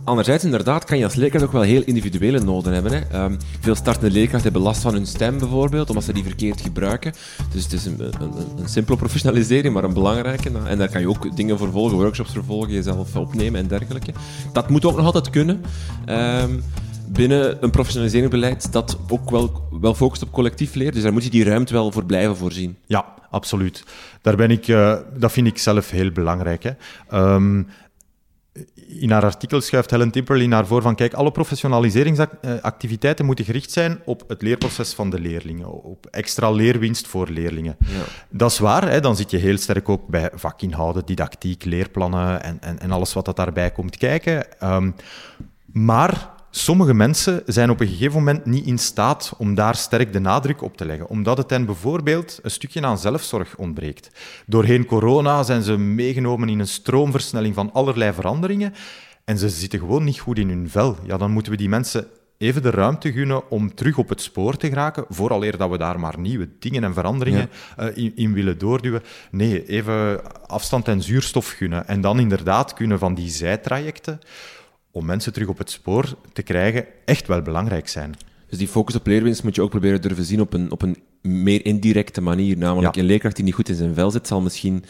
Anderzijds, inderdaad, kan je als leerkracht ook wel heel individuele noden hebben. Hè. Um, veel startende leerkrachten hebben last van hun stem bijvoorbeeld, omdat ze die verkeerd gebruiken. Dus het is een, een, een simpele professionalisering, maar een belangrijke. En daar kan je ook dingen voor volgen, workshops voor volgen, jezelf opnemen en dergelijke. Dat moet ook nog altijd kunnen. Um, binnen een professionaliseringsbeleid dat ook wel, wel focust op collectief leren. Dus daar moet je die ruimte wel voor blijven voorzien. Ja, absoluut. Daar ben ik, uh, dat vind ik zelf heel belangrijk. Hè. Um, in haar artikel schuift Helen Timperley naar voor van kijk, alle professionaliseringsactiviteiten moeten gericht zijn op het leerproces van de leerlingen, op extra leerwinst voor leerlingen. Ja. Dat is waar, hè, dan zit je heel sterk ook bij vakinhouden, didactiek, leerplannen en, en, en alles wat dat daarbij komt kijken. Um, maar Sommige mensen zijn op een gegeven moment niet in staat om daar sterk de nadruk op te leggen, omdat het hen bijvoorbeeld een stukje aan zelfzorg ontbreekt. Doorheen corona zijn ze meegenomen in een stroomversnelling van allerlei veranderingen en ze zitten gewoon niet goed in hun vel. Ja, dan moeten we die mensen even de ruimte gunnen om terug op het spoor te geraken, vooraleer dat we daar maar nieuwe dingen en veranderingen ja. uh, in, in, willen doorduwen. Nee, even afstand en zuurstof gunnen. En dan inderdaad kunnen van die zijtrajecten om mensen terug op het spoor te krijgen, echt wel belangrijk zijn. Dus die focus op leerwinst moet je ook proberen durven zien op een, op een meer indirecte manier. Namelijk, een leerkracht die niet goed in zijn vel zit, zal misschien...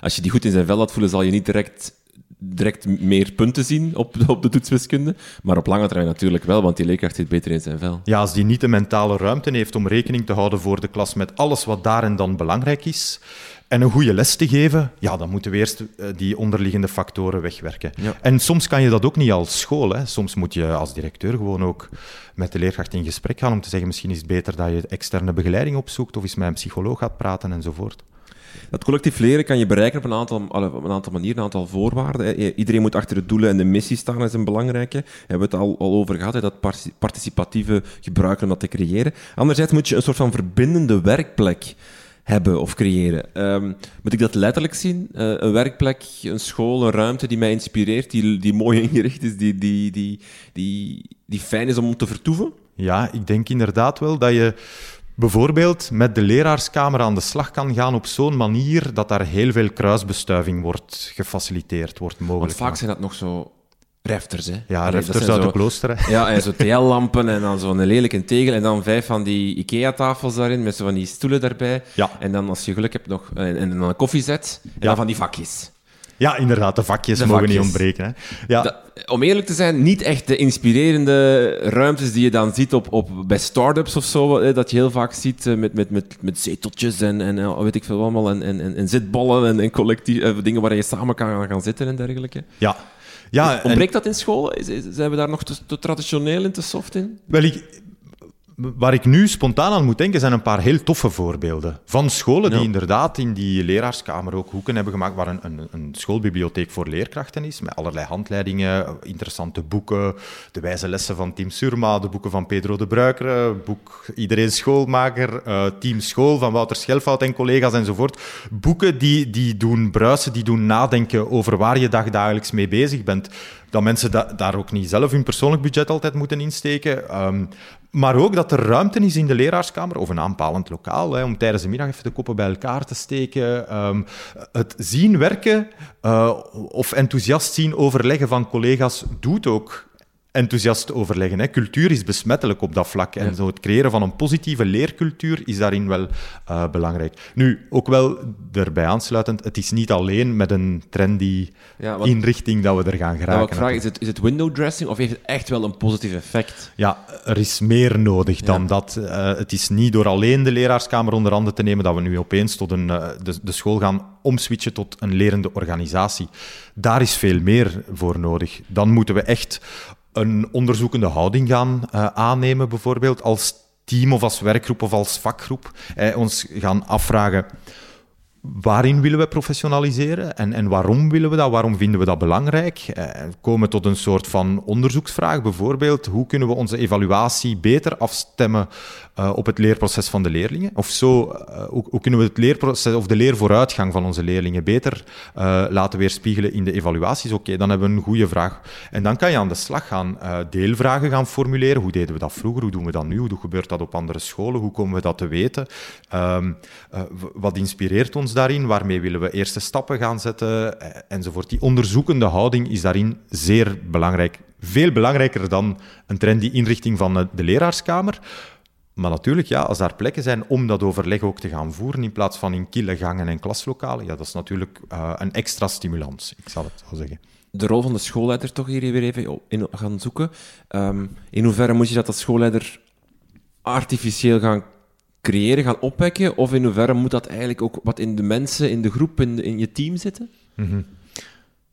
Als je die goed in zijn vel laat voelen, zal je niet direct direct meer punten zien op, op de toetswiskunde. Maar op lange termijn natuurlijk wel, want die leerkracht zit beter in zijn vel. Ja, als die niet de mentale ruimte heeft om rekening te houden voor de klas met alles wat daar en dan belangrijk is, en een goede les te geven, ja, dan moeten we eerst eh, die onderliggende factoren wegwerken. En soms kan je dat ook niet als school. Hè. Soms moet je als directeur gewoon ook met de leerkracht in gesprek gaan om te zeggen, misschien is het beter dat je externe begeleiding opzoekt of eens met een psycholoog gaat praten enzovoort. Dat collectief leren kan je bereiken op een aantal, een aantal manieren, een aantal voorwaarden. Iedereen moet achter de doelen en de missie staan, dat is een belangrijke. Daar hebben we het al, al over gehad, dat participatieve gebruiken om dat te creëren. Anderzijds moet je een soort van verbindende werkplek hebben of creëren. Um, moet ik dat letterlijk zien? Uh, een werkplek, een school, een ruimte die mij inspireert, die, die mooi ingericht is, die, die, die, die, die fijn is om te vertoeven? Ja, ik denk inderdaad wel dat je bijvoorbeeld met de leraarskamer aan de slag kan gaan op zo'n manier dat daar heel veel kruisbestuiving wordt gefaciliteerd, wordt mogelijk. Want vaak zijn dat nog zo refters, hè? Ja, refters uit de klooster. Ja, en zo TL-lampen en dan zo'n lelijke tegel en dan vijf van die IKEA-tafels daarin met zo van die stoelen daarbij. Ja. En dan, als je geluk hebt, nog en, en dan een koffiezet en dan van die vakjes. Ja, inderdaad, de vakjes mogen niet ontbreken. Hè. Ja. om eerlijk te zijn, niet echt de inspirerende ruimtes die je dan ziet op, op, bij start-ups of zo, hè, dat je heel vaak ziet eh, met, met, met, met zeteltjes en, en eh, weet ik veel allemaal, en, en, en zitballen en, en collectief, eh, dingen waar je samen kan gaan zitten en dergelijke. Ja, ja, Ontbreekt dat in scholen? Zijn we daar nog te, te, traditioneel en te soft in? Wel, ik, Waar ik nu spontaan aan moet denken, zijn een paar heel toffe voorbeelden. Van scholen die inderdaad in die leraarskamer ook hoeken hebben gemaakt, waar een, een, een, schoolbibliotheek voor leerkrachten is, met allerlei handleidingen, interessante boeken, de wijze lessen van Tim Surma, de boeken van Pedro de Bruikere, boek Iedereen Schoolmaker, uh, Team School van Wouter Schelfout en collega's enzovoort. Boeken die, die doen bruisen, die doen nadenken over waar je dagdagelijks mee bezig bent dat mensen daar ook niet zelf hun persoonlijk budget altijd moeten insteken. Um, maar ook dat er ruimte is in de leraarskamer, of een aanpalend lokaal, hè, om tijdens de middag even de koppen bij elkaar te steken. Um, het zien werken uh, of enthousiast zien overleggen van collega's doet ook enthousiast overleggen. Hè. Cultuur is besmettelijk op dat vlak. En zo het creëren van een positieve leercultuur is daarin wel uh, belangrijk. Nu, ook wel erbij aansluitend, het is niet alleen met een trendy ja, wat, inrichting dat we er gaan geraken. Ja, vraag, is, het, is het window dressing of heeft het echt wel een positief effect? Ja, er is meer nodig dan dat. Uh, het is niet door alleen de leraarskamer onder handen te nemen dat we nu opeens tot een, uh, de, de school gaan omswitchen tot een lerende organisatie. Daar is veel meer voor nodig. Dan moeten we echt een onderzoekende houding gaan uh, aannemen, bijvoorbeeld als team of als werkgroep of als vakgroep. Eh, ons gaan afvragen waarin willen we professionaliseren en, en waarom willen we dat? Waarom vinden we dat belangrijk? Eh, komen tot een soort van onderzoeksvraag, bijvoorbeeld hoe kunnen we onze evaluatie beter afstemmen uh, op het leerproces van de leerlingen? Of zo, uh, hoe, kunnen we het leerproces of de leervooruitgang van onze leerlingen beter uh, laten weerspiegelen in de evaluaties? Oké, dan hebben we een goede vraag. En dan kan je aan de slag gaan, deelvragen gaan formuleren. Hoe deden we dat vroeger? Hoe doen we dat nu? Hoe gebeurt dat op andere scholen? Hoe komen we dat te weten? Um, wat inspireert ons daarin? Waarmee willen we eerste stappen gaan zetten? enzovoort. Die onderzoekende houding is daarin zeer belangrijk. Veel belangrijker dan een trendy inrichting van de leraarskamer. Maar natuurlijk, ja, als daar plekken zijn om dat overleg ook te gaan voeren, in plaats van in kille gangen en klaslokalen, ja, dat is natuurlijk uh, een extra stimulans, ik zal het zo zeggen. de rol van de schoolleider toch hier weer even in gaan zoeken. Ehm, in hoeverre moet je dat als schoolleider artificieel gaan creëren, gaan opwekken? Of in hoeverre moet dat eigenlijk ook wat in de mensen, in de groep, in, in je team zitten? Mhm.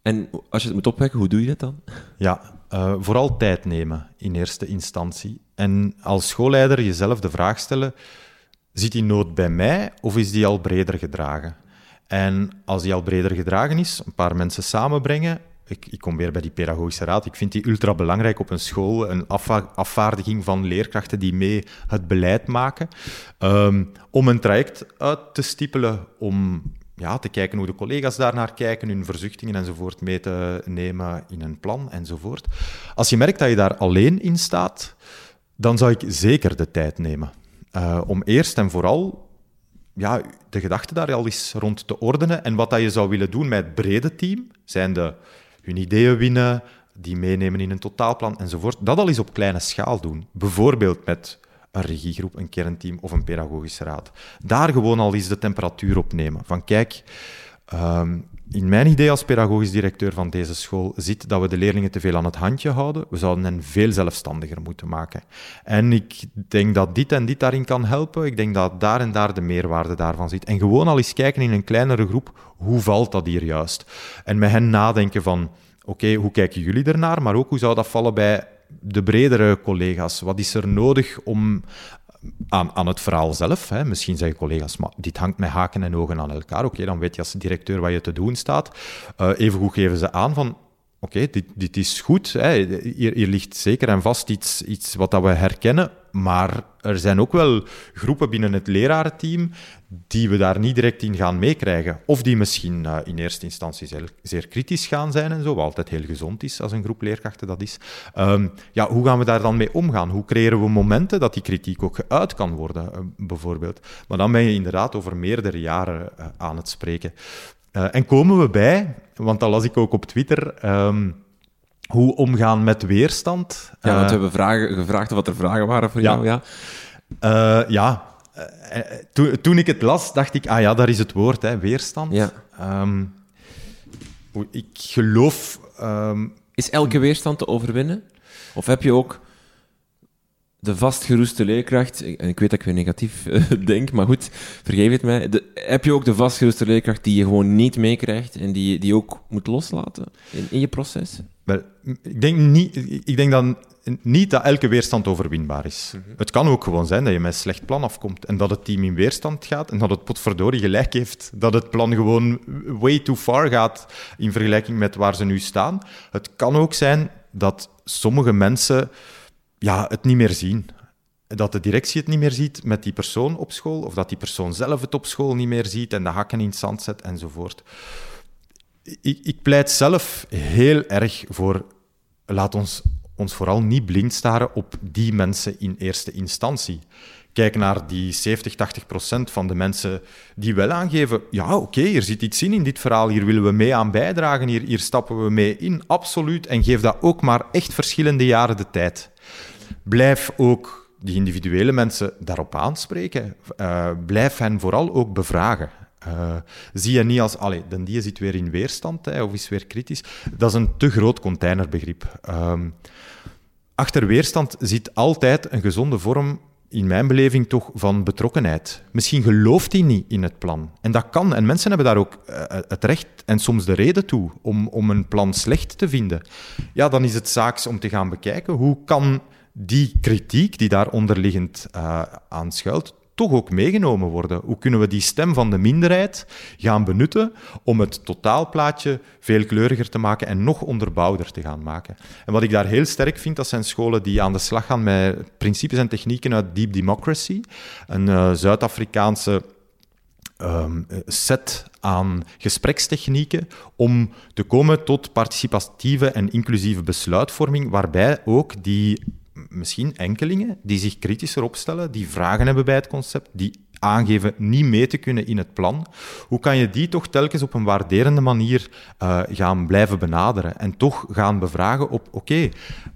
En als je het moet opwekken, hoe doe je dat dan? Ja, uh, vooral tijd nemen in eerste instantie. En als schoolleider jezelf de vraag stellen: zit die nood bij mij of is die al breder gedragen? En als die al breder gedragen is, een paar mensen samenbrengen. Ik, ik kom weer bij die pedagogische raad. Ik vind die ultra belangrijk op een school. Een afvaardiging van leerkrachten die mee het beleid maken. Um, om een traject uit te stippelen om ja, te kijken hoe de collega's daarnaar kijken, hun verzuchtingen enzovoort mee te nemen in een plan enzovoort. Als je merkt dat je daar alleen in staat, dan zou ik zeker de tijd nemen. Uh, om eerst en vooral ja, de gedachten daar al eens rond te ordenen. En wat dat je zou willen doen met het brede team, zijn de, hun ideeën winnen, die meenemen in een totaalplan enzovoort. Dat al eens op kleine schaal doen. Bijvoorbeeld met een regiegroep, een kernteam of een pedagogische raad. Daar gewoon al eens de temperatuur op nemen. Van kijk, ehm, in mijn idee als pedagogisch directeur van deze school zit dat we de leerlingen te veel aan het handje houden. We zouden hen veel zelfstandiger moeten maken. En ik denk dat dit en dit daarin kan helpen. Ik denk dat daar en daar de meerwaarde daarvan zit. En gewoon al eens kijken in een kleinere groep, hoe valt dat hier juist? En met hen nadenken van, oké, hoe kijken jullie ernaar? Maar ook, hoe zou dat vallen bij de bredere collega's? Wat is er nodig om aan, aan het verhaal zelf. Hè. Misschien zeggen collega's, maar dit hangt met haken en ogen aan elkaar. Oké, dan weet je als directeur wat je te doen staat. Uh, evengoed geven ze aan van, oké, dit, dit is goed. Hè. Hier, hier ligt zeker en vast iets, iets wat dat we herkennen. Maar er zijn ook wel groepen binnen het lerarenteam die we daar niet direct in gaan meekrijgen. Of die misschien uh, in eerste instantie zeer, zeer, kritisch gaan zijn en zo, wat altijd heel gezond is als een groep leerkrachten dat is. Um, ja, hoe gaan we daar dan mee omgaan? Hoe creëren we momenten dat die kritiek ook geuit kan worden, uh, bijvoorbeeld? Maar dan ben je inderdaad over meerdere jaren uh, aan het spreken. en komen we bij, want dat las ik ook op Twitter... Um, hoe omgaan met weerstand. Ja, want we hebben vragen, gevraagd wat er vragen waren voor jou. Ja, uh, ja. Uh, toen, toen ik het las, dacht ik, ah ja, daar is het woord, hè, weerstand. Ja. Um, ik geloof... Um, is elke weerstand te overwinnen? Of heb je ook de vastgeroeste leerkracht, en ik weet dat ik weer negatief denk, maar goed, vergeef het mij. De, heb je ook de vastgeroeste leerkracht die je gewoon niet meekrijgt en die die ook moet loslaten in, in je proces? Ik, denk niet, ik denk dan niet dat elke weerstand overwinbaar is. Mhm. Het kan ook gewoon zijn dat je met een slecht plan afkomt en dat het team in weerstand gaat en dat het potverdorie gelijk heeft. Dat het plan gewoon way too far gaat in vergelijking met waar ze nu staan. Het kan ook zijn dat sommige mensen ja, het niet meer zien. Dat de directie het niet meer ziet met die persoon op school, of dat die persoon zelf het op school niet meer ziet en de hakken in het zand zet enzovoort. Ik, ik pleit zelf heel erg voor, laat ons ons vooral niet blind staren op die mensen in eerste instantie. Kijk naar die 70, 80 procent van de mensen die wel aangeven: ja, oké, okay, hier zit iets in in dit verhaal, hier willen we mee aan bijdragen, hier, hier stappen we mee in, absoluut. En geef dat ook maar echt verschillende jaren de tijd blijf ook die individuele mensen daarop aanspreken. Uh, blijf hen vooral ook bevragen. Uh, zie je niet als, allee, de die zit weer in weerstand hè, of is weer kritisch. Dat is een te groot containerbegrip. Uh, achter weerstand zit altijd een gezonde vorm, in mijn beleving toch, van betrokkenheid. Misschien gelooft hij niet in het plan. En dat kan. En mensen hebben daar ook uh, het recht en soms de reden toe om, om een plan slecht te vinden. Ja, dan is het zaaks om te gaan bekijken hoe kan die kritiek die daar onderliggend aan schuilt, toch ook meegenomen worden? Hoe kunnen we die stem van de minderheid gaan benutten om het totaalplaatje veel kleuriger te maken en nog onderbouwder te gaan maken? En wat ik daar heel sterk vind, dat zijn scholen die aan de slag gaan met principes en technieken uit Deep Democracy, een uh, Zuid-Afrikaanse um, set aan gesprekstechnieken om te komen tot participatieve en inclusieve besluitvorming, waarbij ook die misschien enkelingen die zich kritischer opstellen, die vragen hebben bij het concept, die aangeven niet mee te kunnen in het plan. Hoe kan je die toch telkens op een waarderende manier uh, gaan blijven benaderen en toch gaan bevragen op, oké,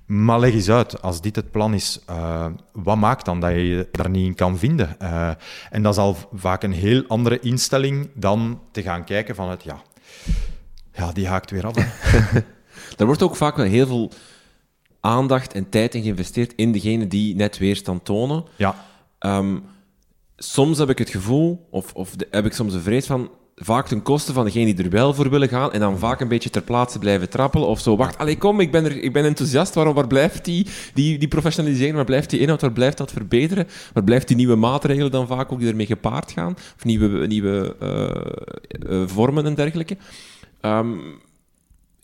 maar leg eens uit, als dit het plan is, uh, wat maakt dan dat je je daar niet in kan vinden? Uh, en dat is al vaak een heel andere instelling dan te gaan kijken van het, ja, ja die haakt weer af. Daar wordt ook vaak wel heel veel aandacht en tijd in geïnvesteerd in degenen die net weerstand tonen. Ja. Ehm, soms heb ik het gevoel, of, of de- heb ik soms een vrees van, vaak ten koste van degene die er wel voor willen gaan, en dan vaak een beetje ter plaatse blijven trappelen, of zo, wacht, allee, kom, ik ben, er, ik ben enthousiast, waarom, waar blijft die, die, die professionalisering, waar blijft die inhoud, waar blijft dat verbeteren, waar blijft die nieuwe maatregelen dan vaak ook die ermee gepaard gaan, of nieuwe, nieuwe eh, eh, vormen en dergelijke. Ehm,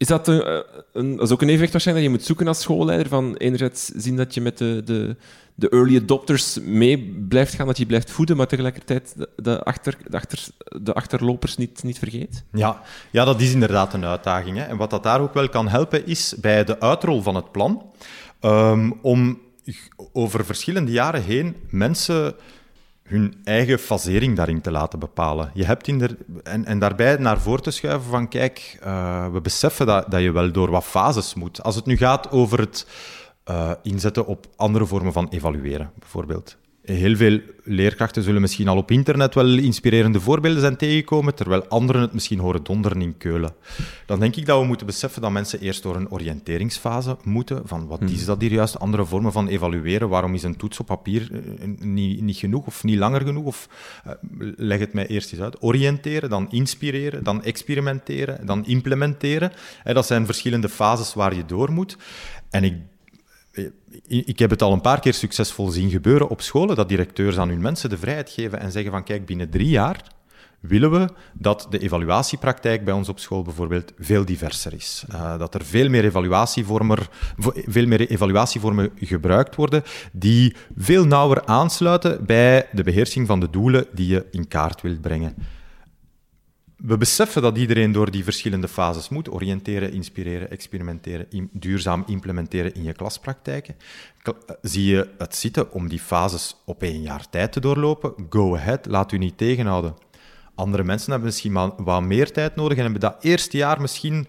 is dat, een, eh, een, ook een evenwicht waarschijnlijk dat je moet zoeken als schoolleider, van enerzijds zien dat je met de, de, de early adopters mee blijft gaan, dat je blijft voeden, maar tegelijkertijd de, achter, de, achter, de achterlopers niet, niet vergeet? Ja, ja, dat is inderdaad een uitdaging. Hè. En wat dat daar ook wel kan helpen, is bij de uitrol van het plan, ehm, om over verschillende jaren heen mensen hun eigen fasering daarin te laten bepalen. Je hebt in en, en daarbij naar voren te schuiven van, kijk, eh, we beseffen dat, dat je wel door wat fases moet. Als het nu gaat over het eh, inzetten op andere vormen van evalueren, bijvoorbeeld. Heel veel leerkrachten zullen misschien al op internet wel inspirerende voorbeelden zijn tegengekomen, terwijl anderen het misschien horen donderen in Keulen. Dan denk ik dat we moeten beseffen dat mensen eerst door een oriënteringsfase moeten, van wat is dat hier juist, andere vormen van evalueren, waarom is een toets op papier eh, niet, niet genoeg of niet langer genoeg, of eh, leg het mij eerst eens uit. Oriënteren, dan inspireren, dan experimenteren, dan implementeren. Dat zijn verschillende fases waar je door moet. En ik ik heb het al een paar keer succesvol zien gebeuren op scholen, dat directeurs aan hun mensen de vrijheid geven en zeggen van kijk, binnen drie jaar willen we dat de evaluatiepraktijk bij ons op school bijvoorbeeld veel diverser is. Uh, dat er veel meer, evaluatievormen, veel meer evaluatievormen gebruikt worden die veel nauwer aansluiten bij de beheersing van de doelen die je in kaart wilt brengen. We beseffen dat iedereen door die verschillende fases moet. Oriënteren, inspireren, experimenteren, im duurzaam implementeren in je klaspraktijken. Kla zie je het zitten om die fases op één jaar tijd te doorlopen? Go ahead, laat u niet tegenhouden. Andere mensen hebben misschien wat meer tijd nodig en hebben dat eerste jaar misschien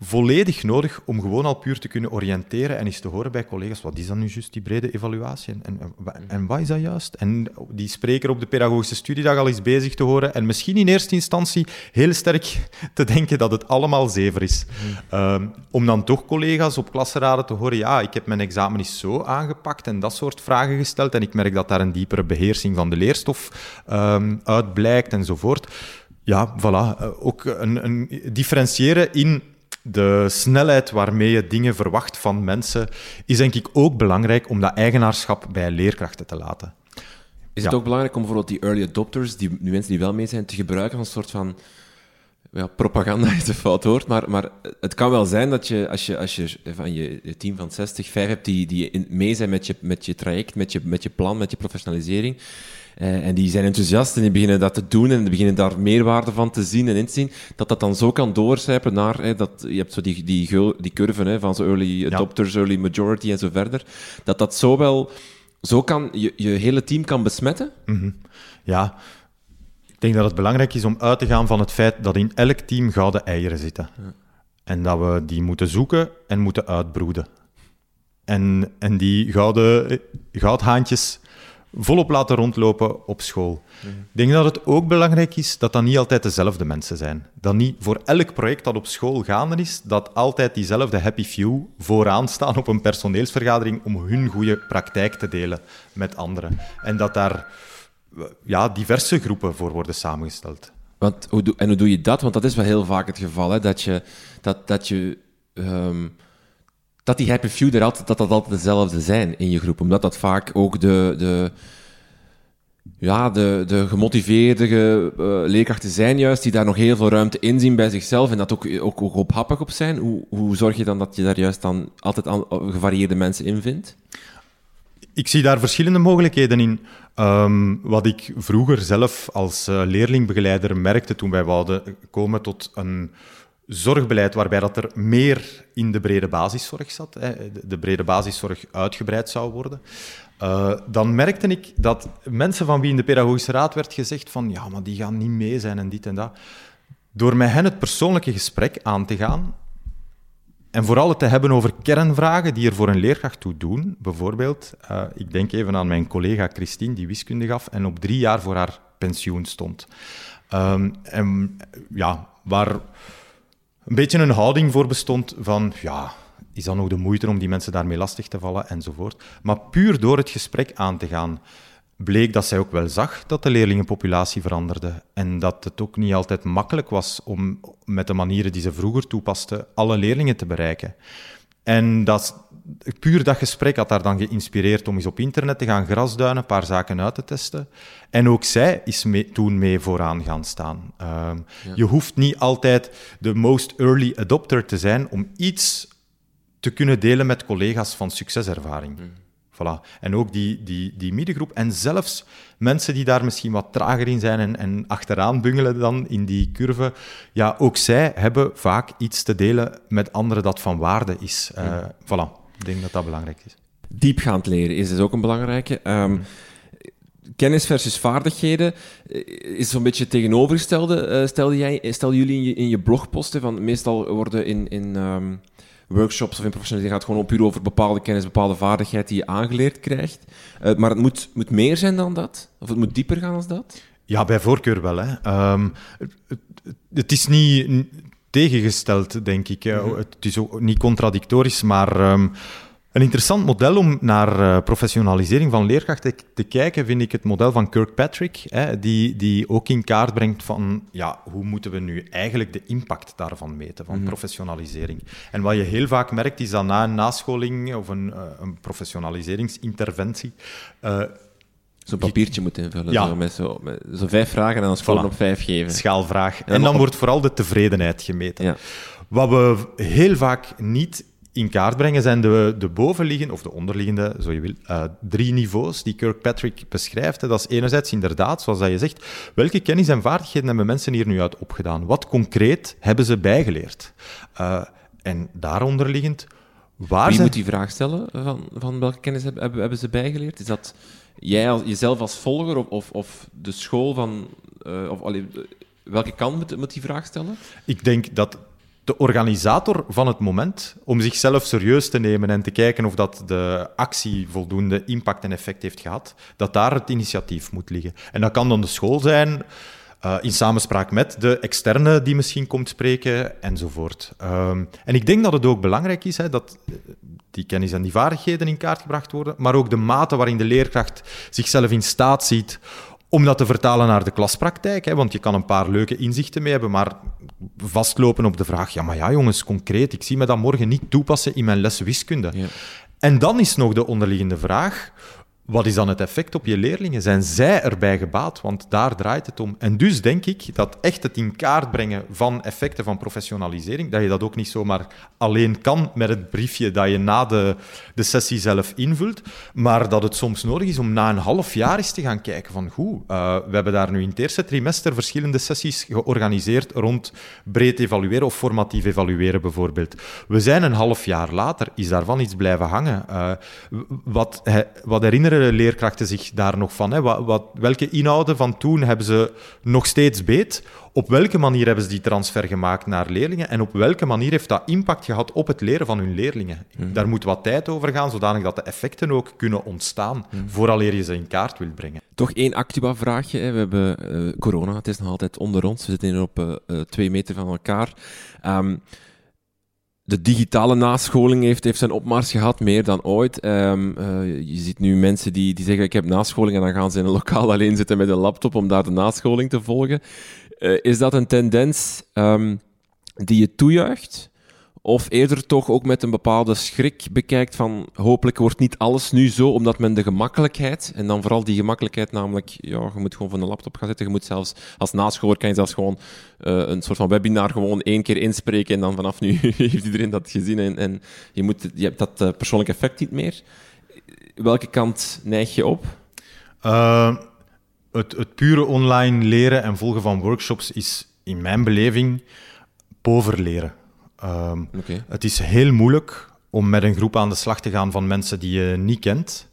volledig nodig om gewoon al puur te kunnen oriënteren en eens te horen bij collega's, wat is dan nu juist die brede evaluatie en, en, en wat is dat juist? En die spreker op de pedagogische studiedag al eens bezig te horen en misschien in eerste instantie heel sterk te denken dat het allemaal zever is. Mm. Um, om dan toch collega's op klasraden te horen, ja, ik heb mijn examen eens zo aangepakt en dat soort vragen gesteld en ik merk dat daar een diepere beheersing van de leerstof um, uit blijkt enzovoort. Ja, voilà. Uh, ook een, een differentiëren in de snelheid waarmee je dingen verwacht van mensen, is denk ik ook belangrijk om dat eigenaarschap bij leerkrachten te laten. Is het ook belangrijk om bijvoorbeeld die early adopters, die, die mensen die wel mee zijn, te gebruiken als een soort van ja, propaganda is een fout woord, maar, maar het kan wel zijn dat je, als je, als je van je team van 60, vijf hebt die, die mee zijn met je, met je traject, met je, met je plan, met je professionalisering, en die zijn enthousiast en die beginnen dat te doen en die beginnen daar meerwaarde van te zien en in te zien, dat dat dan zo kan doorcijpen naar, hè, dat, je hebt zo die, die, die curve hè, van zo early adopters, ja. early majority en zo verder, dat dat zo wel, zo kan, je, je hele team kan besmetten. Mm -hmm. Ja, ik denk dat het belangrijk is om uit te gaan van het feit dat in elk team gouden eieren zitten. Ja. En dat we die moeten zoeken en moeten uitbroeden. En, en die gouden goudhaantjes volop laten rondlopen op school. Mm. Ik denk dat het ook belangrijk is dat dat niet altijd dezelfde mensen zijn. Dat niet voor elk project dat op school gaande is, dat altijd diezelfde happy few vooraan staan op een personeelsvergadering om hun goede praktijk te delen met anderen. En dat daar ja, diverse groepen voor worden samengesteld. Want, hoe doe, en hoe doe je dat? Want dat is wel heel vaak het geval, hè, dat je... Dat, dat je um, dat die happy few er altijd, dat dat altijd dezelfde zijn in je groep. Omdat dat vaak ook de, de, ja, de, de gemotiveerde uh, leerkrachten zijn juist, die daar nog heel veel ruimte in zien bij zichzelf en dat ook, ook, ook op zijn. Hoe, hoe zorg je dan dat je daar juist dan altijd gevarieerde mensen in vindt? Ik zie daar verschillende mogelijkheden in. Um, wat ik vroeger zelf als uh, leerlingbegeleider merkte toen wij wouden komen tot een zorgbeleid waarbij dat er meer in de brede basiszorg zat, hè, de brede basiszorg uitgebreid zou worden, uh, dan merkte ik dat mensen van wie in de pedagogische raad werd gezegd van ja, maar die gaan niet mee zijn en dit en dat, door met hen het persoonlijke gesprek aan te gaan en vooral het te hebben over kernvragen die er voor een leerkracht toe doen, bijvoorbeeld, uh, ik denk even aan mijn collega Christine, die wiskunde gaf en op drie jaar voor haar pensioen stond. Um, en ja, waar een beetje een houding voor bestond van, ja, is dat nog de moeite om die mensen daarmee lastig te vallen enzovoort. Maar puur door het gesprek aan te gaan, bleek dat zij ook wel zag dat de leerlingenpopulatie veranderde en dat het ook niet altijd makkelijk was om met de manieren die ze vroeger toepaste alle leerlingen te bereiken. En dat, puur dat gesprek had haar dan geïnspireerd om eens op internet te gaan grasduinen, een paar zaken uit te testen. En ook zij is mee, toen mee vooraan gaan staan. Um, Je hoeft niet altijd de most early adopter te zijn om iets te kunnen delen met collega's van succeservaring. Mm. Voilà. En ook die, die, die middengroep. En zelfs mensen die daar misschien wat trager in zijn en, en achteraan bungelen dan in die curve. Ja, ook zij hebben vaak iets te delen met anderen dat van waarde is. Uh, voilà. Ik denk dat dat belangrijk is. Diepgaand leren is dus ook een belangrijke. Um, kennis versus vaardigheden eh, is zo'n beetje het tegenovergestelde. Uh, stelde, jij, stelde jullie in je, in je blogposten van meestal worden in, in um, workshops of in professionalisering gaat gewoon puur over bepaalde kennis, bepaalde vaardigheid die je aangeleerd krijgt. Uh, maar het moet, moet meer zijn dan dat? Of het moet dieper gaan dan dat? Ja, bij voorkeur wel. Hè. Um, het, het, is niet tegengesteld, denk ik. Mm -hmm. Het is ook niet contradictorisch, maar... Um, een interessant model om naar uh, professionalisering van leerkrachten te kijken, vind ik het model van Kirkpatrick, hè, die, die ook in kaart brengt van ja, hoe moeten we nu eigenlijk de impact daarvan meten, van mm -hmm. professionalisering. En wat je heel vaak merkt, is dat na een nascholing of een, uh, een professionaliseringsinterventie uh, Zo'n papiertje moet invullen, ja. zo, met zo, met zo vijf vragen en dan scoren voilà. op vijf geven. Schaalvraag. En, en dan op... wordt vooral de tevredenheid gemeten. Ja. Wat we heel vaak niet in kaart brengen zijn de, de bovenliggende, of de onderliggende, zo je wil, uh, drie niveaus die Kirkpatrick beschrijft. Dat is enerzijds inderdaad, zoals dat je zegt, welke kennis en vaardigheden hebben mensen hier nu uit opgedaan? Wat concreet hebben ze bijgeleerd? Uh, en daaronderliggend, waar Wie zijn... moet die vraag stellen? Van, van welke kennis hebben, hebben ze bijgeleerd? Is dat jij jezelf als volger of, of, of de school van... Uh, of, welke kant moet, moet die vraag stellen? Ik denk dat de organisator van het moment, om zichzelf serieus te nemen en te kijken of dat de actie voldoende impact en effect heeft gehad, dat daar het initiatief moet liggen. En dat kan dan de school zijn, uh, in samenspraak met de externe die misschien komt spreken, enzovoort. Um, en ik denk dat het ook belangrijk is hè, dat die kennis en die vaardigheden in kaart gebracht worden, maar ook de mate waarin de leerkracht zichzelf in staat ziet om dat te vertalen naar de klaspraktijk. Hè, want je kan een paar leuke inzichten mee hebben, maar vastlopen op de vraag: ja, maar ja, jongens, concreet, ik zie me dat morgen niet toepassen in mijn les wiskunde. Ja. En dan is nog de onderliggende vraag: wat is dan het effect op je leerlingen? Zijn zij erbij gebaat? Want daar draait het om. En dus denk ik dat echt het in kaart brengen van effecten van professionalisering, dat je dat ook niet zomaar alleen kan met het briefje dat je na de, de sessie zelf invult, maar dat het soms nodig is om na een half jaar eens te gaan kijken van hoe, uh, we hebben daar nu in het eerste trimester verschillende sessies georganiseerd rond breed evalueren of formatief evalueren bijvoorbeeld. We zijn een half jaar later, is daarvan iets blijven hangen? Uh, wat, wat herinneren leerkrachten zich daar nog van? Hè? Wat, wat, welke inhouden van toen hebben ze nog steeds beet? Op welke manier hebben ze die transfer gemaakt naar leerlingen? En op welke manier heeft dat impact gehad op het leren van hun leerlingen? Mm. Daar moet wat tijd over gaan, zodanig dat de effecten ook kunnen ontstaan, mm. vooraleer je ze in kaart wilt brengen. Toch één Actua-vraagje. We hebben uh, corona, het is nog altijd onder ons. We zitten hier op uh, uh, twee meter van elkaar. Um, de digitale nascholing heeft, heeft zijn opmars gehad, meer dan ooit. Um, uh, je ziet nu mensen die, die zeggen, ik heb nascholing, en dan gaan ze in een lokaal alleen zitten met een laptop om daar de nascholing te volgen. Uh, is dat een tendens um, die je toejuicht? Of eerder toch ook met een bepaalde schrik bekijkt van hopelijk wordt niet alles nu zo, omdat men de gemakkelijkheid, en dan vooral die gemakkelijkheid namelijk, ja, je moet gewoon van de laptop gaan zitten, je moet zelfs als nascholer kan je zelfs gewoon uh, een soort van webinar gewoon één keer inspreken en dan vanaf nu heeft iedereen dat gezien en, en je, moet, je hebt dat uh, persoonlijk effect niet meer. Welke kant neig je op? Uh, het, het pure online leren en volgen van workshops is in mijn beleving pover leren. Um, okay. Het is heel moeilijk om met een groep aan de slag te gaan van mensen die je niet kent,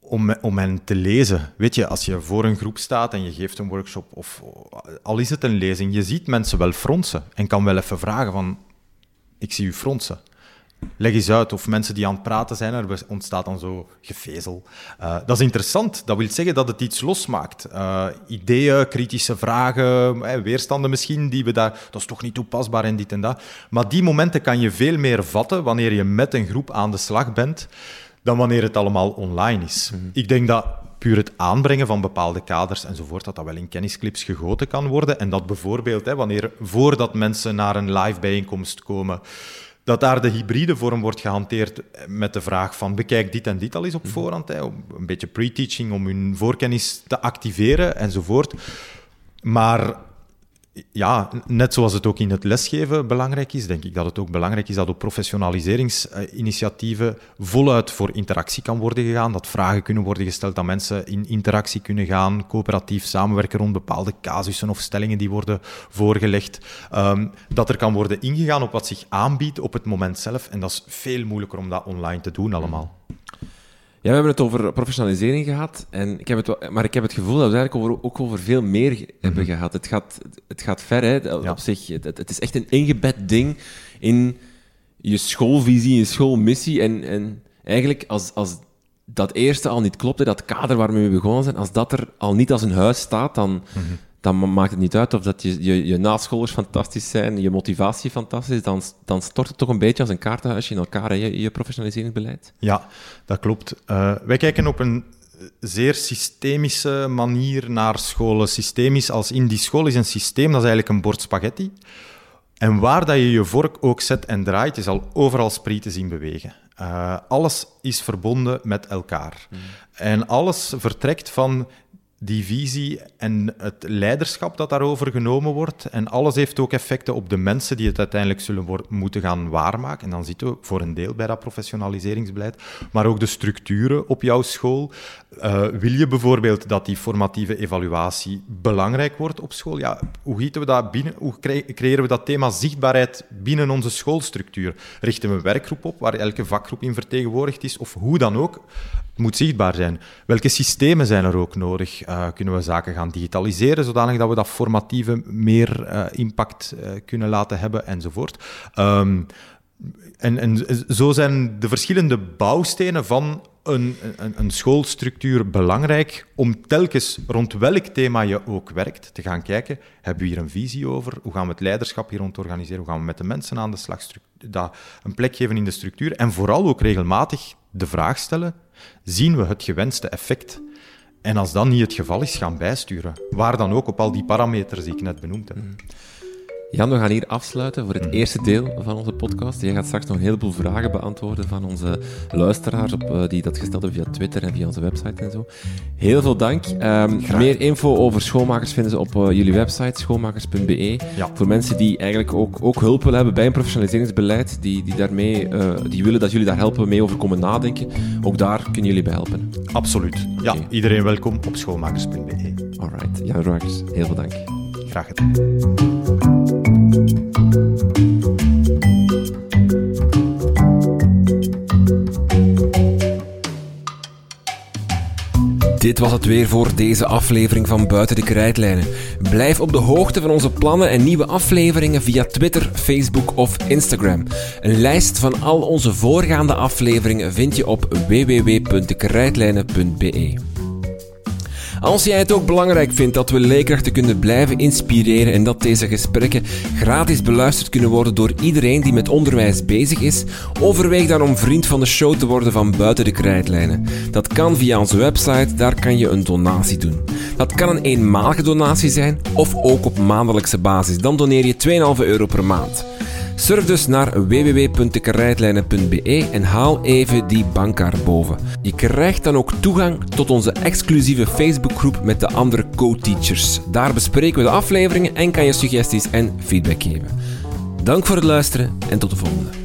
om, om hen te lezen. Weet je, als je voor een groep staat en je geeft een workshop, of al is het een lezing, je ziet mensen wel fronsen en kan wel even vragen van, ik zie u fronsen. Leg eens uit. Of mensen die aan het praten zijn, er ontstaat dan zo gevezel. Uh, dat is interessant. Dat wil zeggen dat het iets losmaakt. Uh, ideeën, kritische vragen, eh, weerstanden misschien, die we daar... Dat is toch niet toepasbaar en dit en dat. Maar die momenten kan je veel meer vatten wanneer je met een groep aan de slag bent, dan wanneer het allemaal online is. Mhm. Ik denk dat puur het aanbrengen van bepaalde kaders enzovoort, dat dat wel in kennisclips gegoten kan worden. En dat bijvoorbeeld, hè, wanneer, voordat mensen naar een live bijeenkomst komen, dat daar de hybride vorm wordt gehanteerd met de vraag van bekijk dit en dit al eens op mhm. voorhand, hè, een beetje pre-teaching om hun voorkennis te activeren enzovoort. Maar ja, net zoals het ook in het lesgeven belangrijk is, denk ik dat het ook belangrijk is dat op professionaliseringsinitiatieven voluit voor interactie kan worden gegaan, dat vragen kunnen worden gesteld, dat mensen in interactie kunnen gaan, coöperatief samenwerken rond bepaalde casussen of stellingen die worden voorgelegd, um, dat er kan worden ingegaan op wat zich aanbiedt op het moment zelf. En dat is veel moeilijker om dat online te doen allemaal. Ja, we hebben het over professionalisering gehad. En ik heb het, maar ik heb het gevoel dat we het eigenlijk over, ook over veel meer hebben mhm. gehad. Het gaat, het gaat ver, hè, op zich. Het, het, is echt een ingebed ding in je schoolvisie, je schoolmissie. En, en eigenlijk, als, als dat eerste al niet klopt, dat kader waarmee we begonnen zijn, als dat er al niet als een huis staat, dan, mhm dan maakt het niet uit of dat je, je, je nascholers fantastisch zijn, je motivatie fantastisch is, dan, dan stort het toch een beetje als een kaartenhuisje in elkaar, je, je professionaliseringsbeleid. Ja, dat klopt. Uh, wij kijken op een zeer systemische manier naar scholen. Systemisch als in die school is een systeem, dat is eigenlijk een bord spaghetti. En waar dat je je vork ook zet en draait, je zal overal sprieten zien bewegen. Uh, alles is verbonden met elkaar. Mm. En alles vertrekt van die visie en het leiderschap dat daarover genomen wordt. En alles heeft ook effecten op de mensen die het uiteindelijk zullen moeten gaan waarmaken. En dan zitten we voor een deel bij dat professionaliseringsbeleid, maar ook de structuren op jouw school. Uh, wil je bijvoorbeeld dat die formatieve evaluatie belangrijk wordt op school? Ja, hoe gieten we dat binnen? Hoe creëren we dat thema zichtbaarheid binnen onze schoolstructuur? Richten we een werkgroep op waar elke vakgroep in vertegenwoordigd is? Of hoe dan ook? Moet zichtbaar zijn. Welke systemen zijn er ook nodig? Uh, kunnen we zaken gaan digitaliseren, zodanig dat we dat formatieve meer uh, impact uh, kunnen laten hebben, enzovoort. Um, en, en zo zijn de verschillende bouwstenen van een, een, een, schoolstructuur belangrijk om telkens rond welk thema je ook werkt te gaan kijken, hebben we hier een visie over? Hoe gaan we het leiderschap hier rond organiseren? Hoe gaan we met de mensen aan de slag dat een plek geven in de structuur? En vooral ook regelmatig de vraag stellen, zien we het gewenste effect? En als dat niet het geval is, gaan bijsturen. Waar dan ook op al die parameters die ik net benoemd heb. Mm. Jan, we gaan hier afsluiten voor het mhm. eerste deel van onze podcast. Jij gaat straks nog een heleboel vragen beantwoorden van onze luisteraars op, uh, die dat gesteld hebben via Twitter en via onze website en zo. Heel veel dank. Um, meer info over schoonmakers vinden ze op uh, jullie website, schoonmakers.be. Ja. Voor mensen die eigenlijk ook, ook hulp willen hebben bij een professionaliseringsbeleid, die, die, daarmee, uh, die willen dat jullie daar helpen mee over komen nadenken. Ook daar kunnen jullie bij helpen. Absoluut. Ja, iedereen welkom op schoonmakers.be. Alright. Jan Roakers, heel veel dank. Graag gedaan. Dit was het weer voor deze aflevering van Buiten de Krijtlijnen. Blijf op de hoogte van onze plannen en nieuwe afleveringen via Twitter, Facebook of Instagram. Een lijst van al onze voorgaande afleveringen vind je op www.dekrijtlijnen.be. Als jij het ook belangrijk vindt dat we leerkrachten kunnen blijven inspireren en dat deze gesprekken gratis beluisterd kunnen worden door iedereen die met onderwijs bezig is, overweeg dan om vriend van de show te worden van buiten de krijtlijnen. Dat kan via onze website, daar kan je een donatie doen. Dat kan een eenmalige donatie zijn of ook op maandelijkse basis. Dan doneer je 2,5 euro per maand. Surf dus naar www.dekrijtlijnen.be en haal even die bankkaart boven. Je krijgt dan ook toegang tot onze exclusieve Facebookgroep met de andere co-teachers. Daar bespreken we de afleveringen en kan je suggesties en feedback geven. Dank voor het luisteren en tot de volgende.